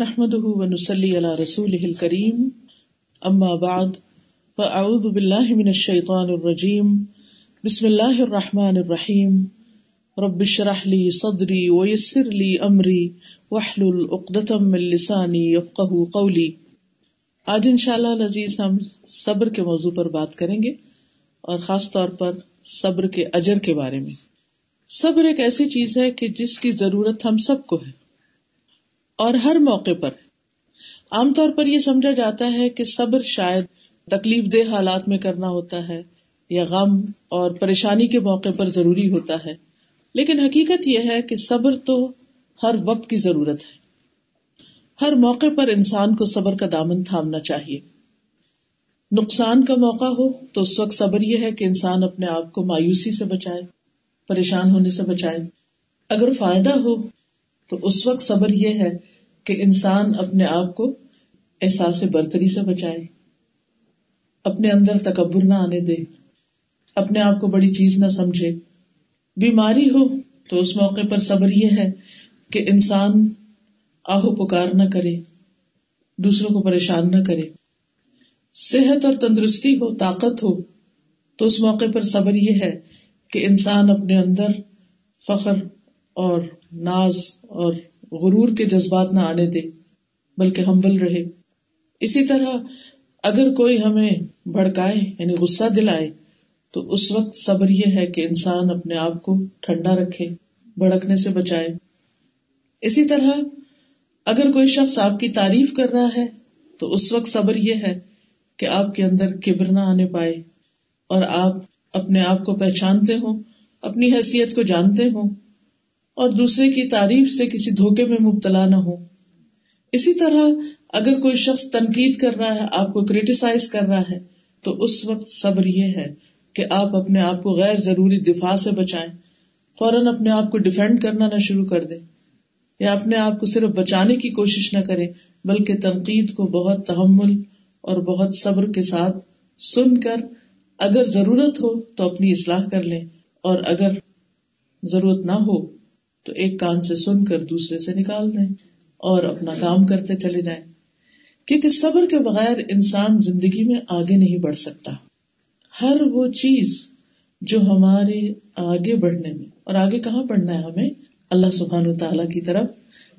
نحمده ونسلي على رسوله الكريم. اما بعد فاعوذ بالله من الشيطان الرجيم. بسم الله الرحمن الرحيم. رب اشرح لي صدري ويسر لي امري واحلل عقدة من لساني يفقهوا قولي. آج انشاءاللہ العزیز ہم صبر کے موضوع پر بات کریں گے، اور خاص طور پر صبر کے اجر کے بارے میں۔ صبر ایک ایسی چیز ہے کہ جس کی ضرورت ہم سب کو ہے۔ اور ہر موقع پر۔ عام طور پر یہ سمجھا جاتا ہے کہ صبر شاید تکلیف دہ حالات میں کرنا ہوتا ہے یا غم اور پریشانی کے موقع پر ضروری ہوتا ہے۔ لیکن حقیقت یہ ہے کہ صبر تو ہر وقت کی ضرورت ہے۔ ہر موقع پر انسان کو صبر کا دامن تھامنا چاہیے۔ نقصان کا موقع ہو تو اس وقت صبر یہ ہے کہ انسان اپنے آپ کو مایوسی سے بچائے، پریشان ہونے سے بچائے۔ اگر فائدہ ہو تو اس وقت صبر یہ ہے کہ انسان اپنے آپ کو احساس برتری سے بچائے، اپنے اندر تکبر نہ آنے دے، اپنے آپ کو بڑی چیز نہ سمجھے۔ بیماری ہو تو اس موقع پر صبر یہ ہے کہ انسان آہو پکار نہ کرے، دوسروں کو پریشان نہ کرے۔ صحت اور تندرستی ہو، طاقت ہو تو اس موقع پر صبر یہ ہے کہ انسان اپنے اندر فخر اور ناز اور غرور کے جذبات نہ آنے دے، بلکہ ہمبل رہے۔ اسی طرح اگر کوئی ہمیں بھڑکائے یعنی غصہ دلائے، تو اس وقت صبر یہ ہے کہ انسان اپنے آپ کو ٹھنڈا رکھے، بھڑکنے سے بچائے۔ اسی طرح اگر کوئی شخص آپ کی تعریف کر رہا ہے، تو اس وقت صبر یہ ہے کہ آپ کے اندر کبر نہ آنے پائے اور آپ اپنے آپ کو پہچانتے ہوں، اپنی حیثیت کو جانتے ہوں۔ اور دوسرے کی تعریف سے کسی دھوکے میں مبتلا نہ ہو۔ اسی طرح اگر کوئی شخص تنقید کر رہا ہے، آپ کو کریٹیسائز کر رہا ہے، تو اس وقت صبر یہ ہے کہ آپ اپنے آپ کو غیر ضروری دفاع سے بچائیں۔ فوراً اپنے آپ کو ڈیفینڈ کرنا نہ شروع کر دیں۔ یا اپنے آپ کو صرف بچانے کی کوشش نہ کرے بلکہ تنقید کو بہت تحمل اور بہت صبر کے ساتھ سن کر اگر ضرورت ہو تو اپنی اصلاح کر لیں۔ اور اگر ضرورت نہ ہو تو ایک کان سے سن کر دوسرے سے نکال دیں اور اپنا کام کرتے چلے جائیں۔ کیونکہ صبر کے بغیر انسان زندگی میں آگے نہیں بڑھ سکتا۔ ہر وہ چیز جو ہمارے آگے بڑھنے میں، اور آگے کہاں بڑھنا ہے ہمیں؟ اللہ سبحان و تعالی کی طرف،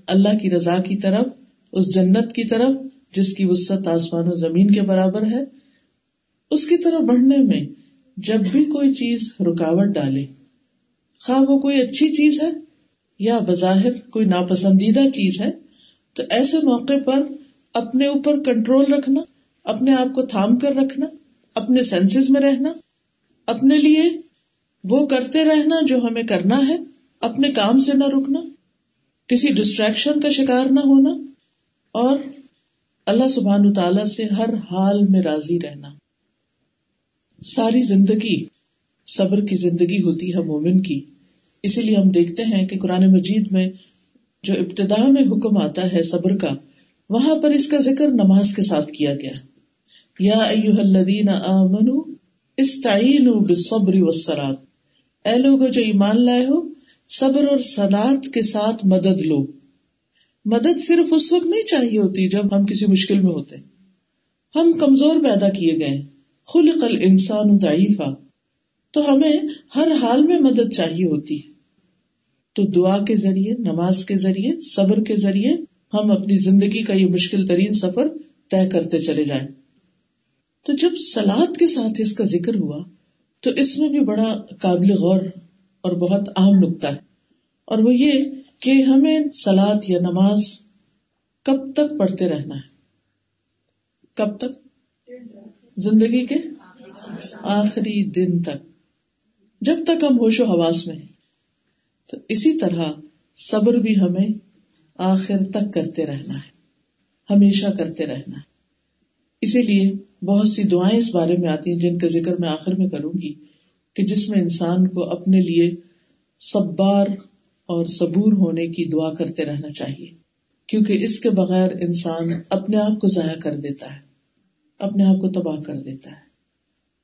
اللہ کی رضا کی طرف، اس جنت کی طرف، جس کی وسط آسمان و زمین کے برابر ہے۔ اس کی طرف بڑھنے میں جب بھی کوئی چیز رکاوٹ ڈالے، خواہ وہ کوئی اچھی چیز ہے یا بظاہر کوئی ناپسندیدہ چیز ہے، تو ایسے موقع پر اپنے اوپر کنٹرول رکھنا، اپنے آپ کو تھام کر رکھنا، اپنے سینسز میں رہنا، اپنے لیے وہ کرتے رہنا جو ہمیں کرنا ہے، اپنے کام سے نہ رکنا، کسی ڈسٹریکشن کا شکار نہ ہونا، اور اللہ سبحان تعالی سے ہر حال میں راضی رہنا۔ ساری زندگی صبر کی زندگی ہوتی ہے مومن کی۔ اسی لیے ہم دیکھتے ہیں کہ قرآن مجید میں جو ابتدا میں حکم آتا ہے صبر کا، وہاں پر اس کا ذکر نماز کے ساتھ کیا گیا۔ یا الذین آمنوا استعینوا بالصبر والصلاۃ اے لوگ جو ایمان لائے ہو، صبر اور سلاد کے ساتھ مدد لو۔ مدد صرف اس وقت نہیں چاہیے ہوتی جب ہم کسی مشکل میں ہوتے۔ ہم کمزور پیدا کیے گئے۔ خلق الانسان ضعیفا۔ تو ہمیں ہر حال میں مدد چاہیے ہوتی۔ تو دعا کے ذریعے، نماز کے ذریعے، صبر کے ذریعے ہم اپنی زندگی کا یہ مشکل ترین سفر طے کرتے چلے جائیں۔ تو جب سلاد کے ساتھ اس کا ذکر ہوا، تو اس میں بھی بڑا قابل غور اور بہت اہم نقطہ ہے۔ اور وہ یہ کہ ہمیں سلاد یا نماز کب تک پڑھتے رہنا ہے؟ کب تک؟ زندگی کے آخری دن تک۔ جب تک ہم ہوش و حواس میں تو اسی طرح صبر بھی ہمیں آخر تک کرتے رہنا ہے، ہمیشہ کرتے رہنا ہے۔ اسی لیے بہت سی دعائیں اس بارے میں آتی ہیں جن کا ذکر میں آخر میں کروں گی کہ جس میں انسان کو اپنے لیے صبار اور صبور ہونے کی دعا کرتے رہنا چاہیے، کیونکہ اس کے بغیر انسان اپنے آپ کو ضائع کر دیتا ہے، اپنے آپ کو تباہ کر دیتا ہے،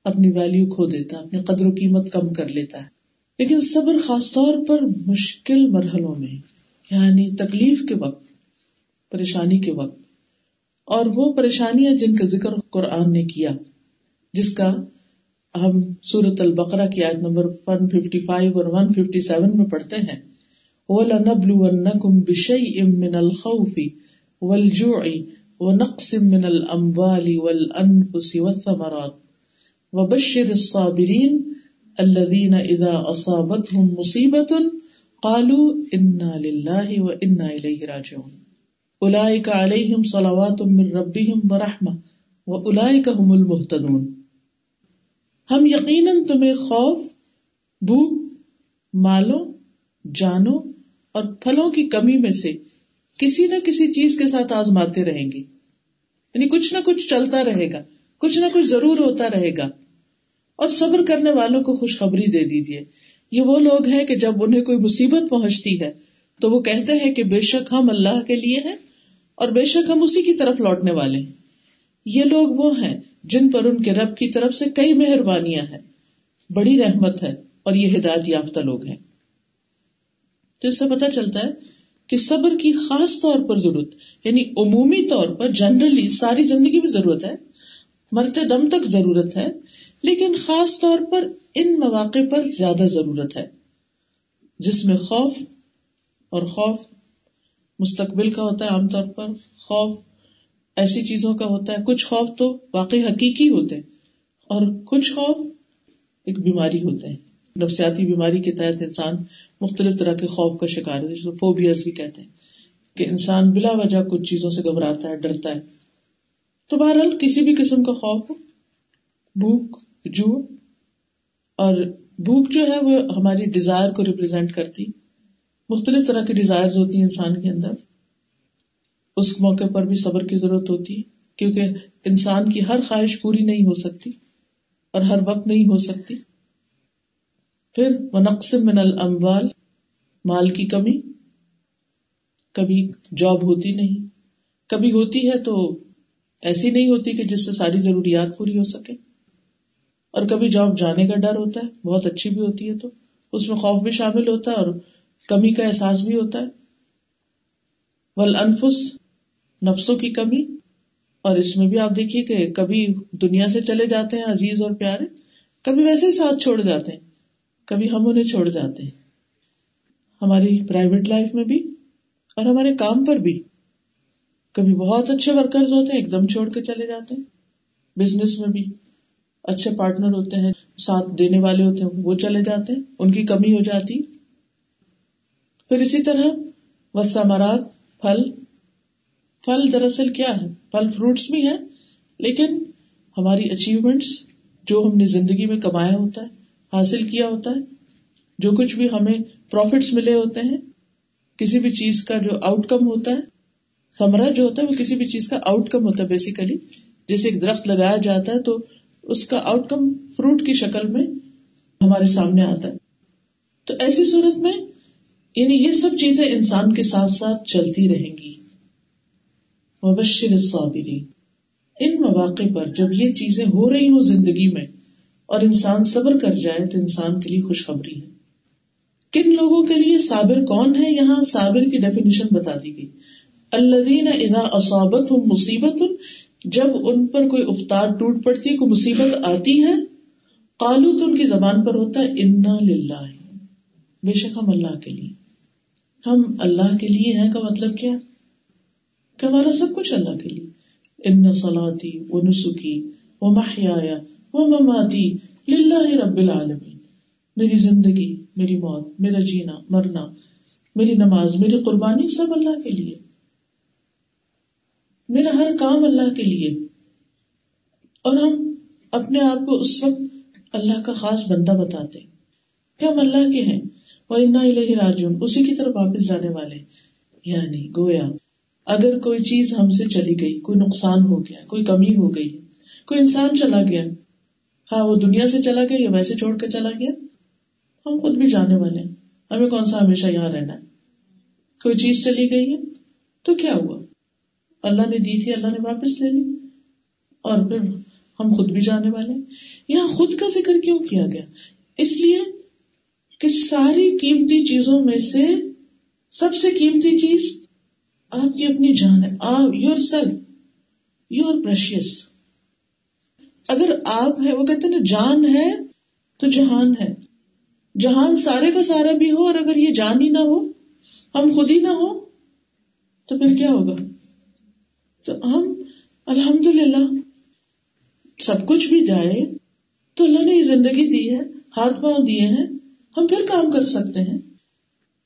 اپنی ویلو کھو دیتا ہے، اپنی قدر و قیمت کم کر لیتا ہے۔ لیکن صبر خاص طور پر مشکل مرحلوں میں یعنی تکلیف کے وقت، پریشانی کے وقت، اور وہ پریشانیاں جن کا ذکر قرآن نے کیا، جس کا ہم سورت البقرہ کی آیت نمبر 155 اور 157 میں پڑھتے ہیں۔ وَلَنَبْلُوَنَّكُمْ بِشَيْءٍ مِّنَ الْخَوْفِ وَالْجُوعِ وَنَقْصٍ مِّنَ الْأَمْوَالِ وَالْأَنفُسِ وَالثَّمَرَاتِ وَبَشِّرِ الصَّابِرِينَ الَّذِينَ إِذَا أَصَابَتْهُمْ مُصِيبَةٌ قَالُوا إِنَّا لِلَّهِ وَإِنَّا إِلَيْهِ رَاجِعُونَ. اولئک علیہم صلوات من ربهم ورحمہ واولئک هم المهتدون. ہم یقیناً تمہیں خوف بھوک مالوں، جانوں اور پھلوں کی کمی میں سے کسی نہ کسی چیز کے ساتھ آزماتے رہیں گے۔ یعنی کچھ نہ کچھ چلتا رہے گا، کچھ نہ کچھ ضرور ہوتا رہے گا۔ اور صبر کرنے والوں کو خوشخبری دے دیجیے یہ وہ لوگ ہیں کہ جب انہیں کوئی مصیبت پہنچتی ہے، تو وہ کہتے ہیں کہ بے شک ہم اللہ کے لیے ہیں اور بے شک ہم اسی کی طرف لوٹنے والے ہیں۔ یہ لوگ وہ ہیں جن پر ان کے رب کی طرف سے کئی مہربانیاں ہیں۔ بڑی رحمت ہے اور یہ ہدایت یافتہ لوگ ہیں۔ تو اس سے پتا چلتا ہے کہ صبر کی خاص طور پر ضرورت یعنی عمومی طور پر جنرلی ساری زندگی میں ضرورت ہے، مرتے دم تک ضرورت ہے لیکن خاص طور پر ان مواقع پر زیادہ ضرورت ہے، جس میں خوف اور خوف مستقبل کا ہوتا ہے عام طور پر، خوف ایسی چیزوں کا ہوتا ہے، کچھ خوف تو واقعی حقیقی ہوتے ہیں اور کچھ خوف ایک بیماری ہوتے ہیں۔ نفسیاتی بیماری کے تحت انسان مختلف طرح کے خوف کا شکار ہے فوبیاز بھی کہتے ہیں، کہ انسان بلا وجہ کچھ چیزوں سے گھبراتا ہے، ڈرتا ہے۔ تو بہرحال کسی بھی قسم کا خوف بھوک جو اور بھوک جو ہے وہ ہماری ڈیزائر کو ریپرزینٹ کرتی۔ مختلف طرح کی ڈیزائر ہوتی ہیں انسان کے اندر۔ اس موقع پر بھی صبر کی ضرورت ہوتی ہے، کیونکہ انسان کی ہر خواہش پوری نہیں ہو سکتی اور ہر وقت نہیں ہو سکتی۔ پھر منقسم من الاموال، مال کی کمی۔ کبھی جاب ہوتی نہیں۔ کبھی ہوتی ہے تو ایسی نہیں ہوتی کہ جس سے ساری ضروریات پوری ہو سکے۔ اور کبھی جاب جانے کا ڈر ہوتا ہے، بہت اچھی بھی ہوتی ہے تو۔ اس میں خوف بھی شامل ہوتا ہے اور کمی کا احساس بھی ہوتا ہے۔ ول انفس نفسوں کی کمی۔ اور اس میں بھی آپ دیکھیے کہ کبھی دنیا سے چلے جاتے ہیں عزیز اور پیارے، کبھی ویسے ہی ساتھ چھوڑ جاتے ہیں، کبھی ہم انہیں چھوڑ جاتے ہیں۔ ہماری پرائیویٹ لائف میں بھی اور ہمارے کام پر بھی کبھی بہت اچھے ورکرز ہوتے ہیں، ایک دم چھوڑ کے چلے جاتے ہیں۔ بزنس میں بھی۔ اچھے پارٹنر ہوتے ہیں، ساتھ دینے والے ہوتے ہیں، وہ چلے جاتے ہیں، ان کی کمی ہو جاتی۔ پھر اسی طرح وسامرات پھل۔ پھل دراصل کیا ہے؟ پھل فروٹس بھی ہیں، لیکن ہماری اچیومنٹس جو ہم نے زندگی میں کمایا ہوتا ہے، حاصل کیا ہوتا ہے، جو کچھ بھی ہمیں پروفٹس ملے ہوتے ہیں، کسی بھی چیز کا جو آؤٹ کم ہوتا ہے سمرا جو ہوتا ہے، وہ کسی بھی چیز کا آؤٹ کم ہوتا ہے بیسیکلی جیسے ایک درخت لگایا جاتا ہے، تو اس کا آؤٹ کم فروٹ کی شکل میں ہمارے سامنے آتا ہے۔ تو ایسی صورت میں یعنی یہ سب چیزیں انسان کے ساتھ ساتھ چلتی رہیں گی۔ مبشر الصابرین ان مواقع پر جب یہ چیزیں ہو رہی ہوں زندگی میں اور انسان صبر کر جائے تو انسان کے لیے خوشخبری ہے۔ کن لوگوں کے لیے صابر کون ہے؟ یہاں صابر کی ڈیفینیشن بتا دی گئی۔ الذین اذا اصابت مصیبت جب ان پر کوئی افطار ٹوٹ پڑتی، کوئی مصیبت آتی ہے قالو تو ان کی زبان پر ہوتا ہے، انا للہ بے شک ہم اللہ کے لیے۔ ہم اللہ کے لیے ہیں کا مطلب کیا؟ کہ ہمارا سب کچھ اللہ کے لیے۔ ان سلاتی و نسخی و محیا و مماتی للہ رب العالمین میری زندگی، میری موت، میرا جینا، مرنا، میری نماز، میری قربانی، سب اللہ کے لیے۔ میرا ہر کام اللہ کے لیے۔ اور ہم اپنے آپ کو اس وقت اللہ کا خاص بندہ بتاتے۔ کہ ہم اللہ کے ہیں۔ وہ راجون اسی کی طرف واپس جانے والے۔ یعنی گویا اگر کوئی چیز ہم سے چلی گئی، کوئی نقصان ہو گیا، کوئی کمی ہو گئی، کوئی انسان چلا گیا۔ ہاں وہ دنیا سے چلا گیا یا ویسے چھوڑ کے چلا گیا؟ ہم خود بھی جانے والے۔ ہیں ہمیں کون سا ہمیشہ یہاں رہنا ہے؟ کوئی چیز چلی گئی ہے؟ تو کیا ہوا؟ اللہ نے دی تھی، اللہ نے واپس لے لی۔ اور پھر ہم خود بھی جانے والے یہاں خود کا ذکر کیوں کیا گیا؟ اس لیے کہ ساری قیمتی چیزوں میں سے سب سے قیمتی چیز آپ کی اپنی جان ہے۔ آپ یور سیلف یور پریشیس اگر آپ ہے وہ کہتے ہیں نا، جان ہے تو جہان ہے۔ جہان سارے کا سارا بھی ہو اور اگر یہ جان ہی نہ ہو، ہم خود ہی نہ ہو، تو پھر کیا ہوگا؟ تو ہم الحمد للہ سب کچھ بھی جائے تو اللہ نے یہ زندگی دی ہے، ہاتھ پاؤں دیے ہیں، ہم پھر کام کر سکتے ہیں۔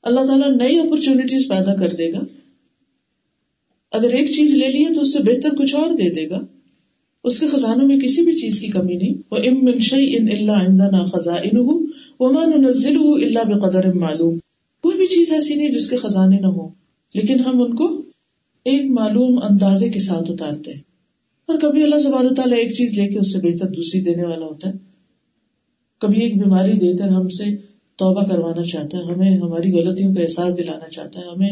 اللہ تعالیٰ نئی اپرچونٹیز پیدا کر دے گا۔ اگر ایک چیز لے لی ہے تو اس سے بہتر کچھ اور دے دے گا۔ اس کے خزانوں میں کسی بھی چیز کی کمی نہیں۔ وہ ام منشی ان اللہ نہ خزاں وہ نزل اللہ بقدر معلوم۔ کوئی بھی چیز ایسی نہیں جس کے خزانے نہ ہو لیکن ہم ان کو ایک معلوم اندازے کے ساتھ اتارتے ہیں۔ اور کبھی اللہ سبحانہ تعالیٰ ایک چیز لے کے اس سے بہتر دوسری دینے والا ہوتا ہے۔ کبھی ایک بیماری دے کر ہم سے توبہ کروانا چاہتا ہے، ہمیں ہماری غلطیوں کا احساس دلانا چاہتا ہے، ہمیں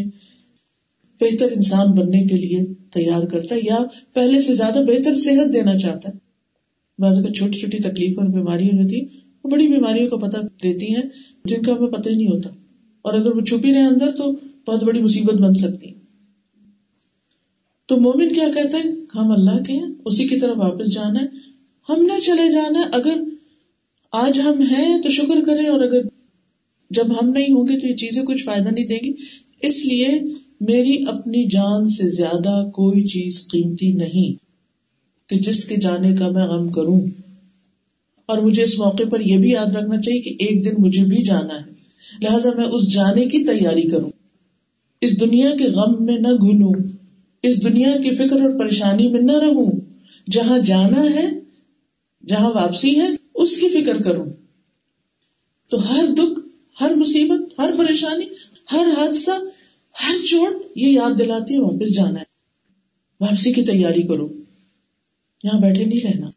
بہتر انسان بننے کے لیے تیار کرتا ہے یا پہلے سے زیادہ بہتر صحت دینا چاہتا ہے۔ بعض اگر چھوٹی چھوٹی تکلیف اور بیماریاں جو تھی، وہ بڑی بیماریوں کا پتہ دیتی ہیں جن کا ہمیں پتہ ہی نہیں ہوتا۔ اور اگر وہ چھپی رہے اندر تو بہت بڑی مصیبت بن سکتی تو مومن کیا کہتے ہیں ہم اللہ کے ہیں، اسی کی طرف واپس جانا ہے۔ ہم نے چلے جانا ہے۔ اگر آج ہم ہیں تو شکر کریں، اور اگر جب ہم نہیں ہوں گے تو یہ چیزیں کچھ فائدہ نہیں دیں گی۔ اس لیے میری اپنی جان سے زیادہ کوئی چیز قیمتی نہیں کہ جس کے جانے کا میں غم کروں۔ اور مجھے اس موقع پر یہ بھی یاد رکھنا چاہیے کہ ایک دن مجھے بھی جانا ہے۔ لہذا میں اس جانے کی تیاری کروں۔ اس دنیا کے غم میں نہ گھلوں اس دنیا کی فکر اور پریشانی میں نہ رہوں۔ جہاں جانا ہے، جہاں واپسی ہے، اس کی فکر کروں۔ تو ہر دکھ، ہر مصیبت، ہر پریشانی، ہر حادثہ، ہر چوٹ یہ یاد دلاتی ہے، واپس جانا ہے۔ واپسی کی تیاری کرو۔ یہاں بیٹھے نہیں رہنا۔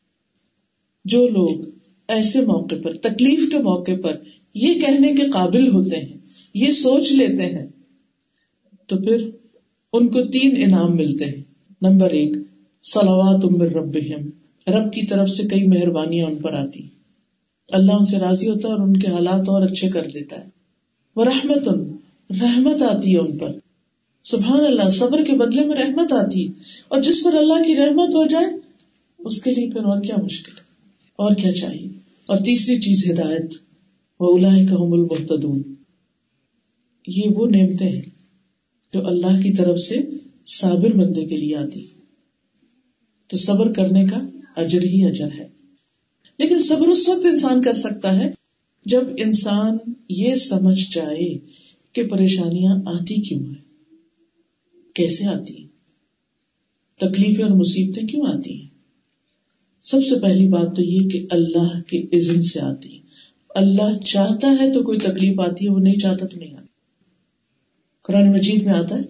جو لوگ ایسے موقع پر، تکلیف کے موقع پر یہ کہنے کے قابل ہوتے ہیں، یہ سوچ لیتے ہیں، تو پھر ان کو تین انعام ملتے ہیں۔ نمبر ایک سلوات رب رب کی طرف سے کئی مہربانیاں ان پر آتی۔ اللہ ان سے راضی ہوتا ہے اور ان کے حالات اور اچھے کر دیتا ہے۔ وہ رحمت ان رحمت آتی ہے ان پر۔ سبحان اللہ، صبر کے بدلے میں رحمت آتی ہے۔ اور جس پر اللہ کی رحمت ہو جائے، اس کے لیے پھر اور کیا مشکل ہے؟ اور کیا چاہیے؟ اور تیسری چیز، ہدایت۔ وہ اللہ کا یہ وہ نعمتیں ہیں جو اللہ کی طرف سے صابر بندے کے لیے آتی۔ تو صبر کرنے کا اجر ہی اجر ہے۔ لیکن صبر اس وقت انسان کر سکتا ہے جب انسان یہ سمجھ جائے کہ پریشانیاں آتی کیوں ہیں۔ کیسے آتی ہیں؟ تکلیفیں اور مصیبتیں کیوں آتی ہیں؟ سب سے پہلی بات تو یہ کہ اللہ کے عزم سے آتی۔ ہے اللہ چاہتا ہے تو کوئی تکلیف آتی ہے، وہ نہیں چاہتا تو نہیں آتی قرآن مجید میں آتا ہے،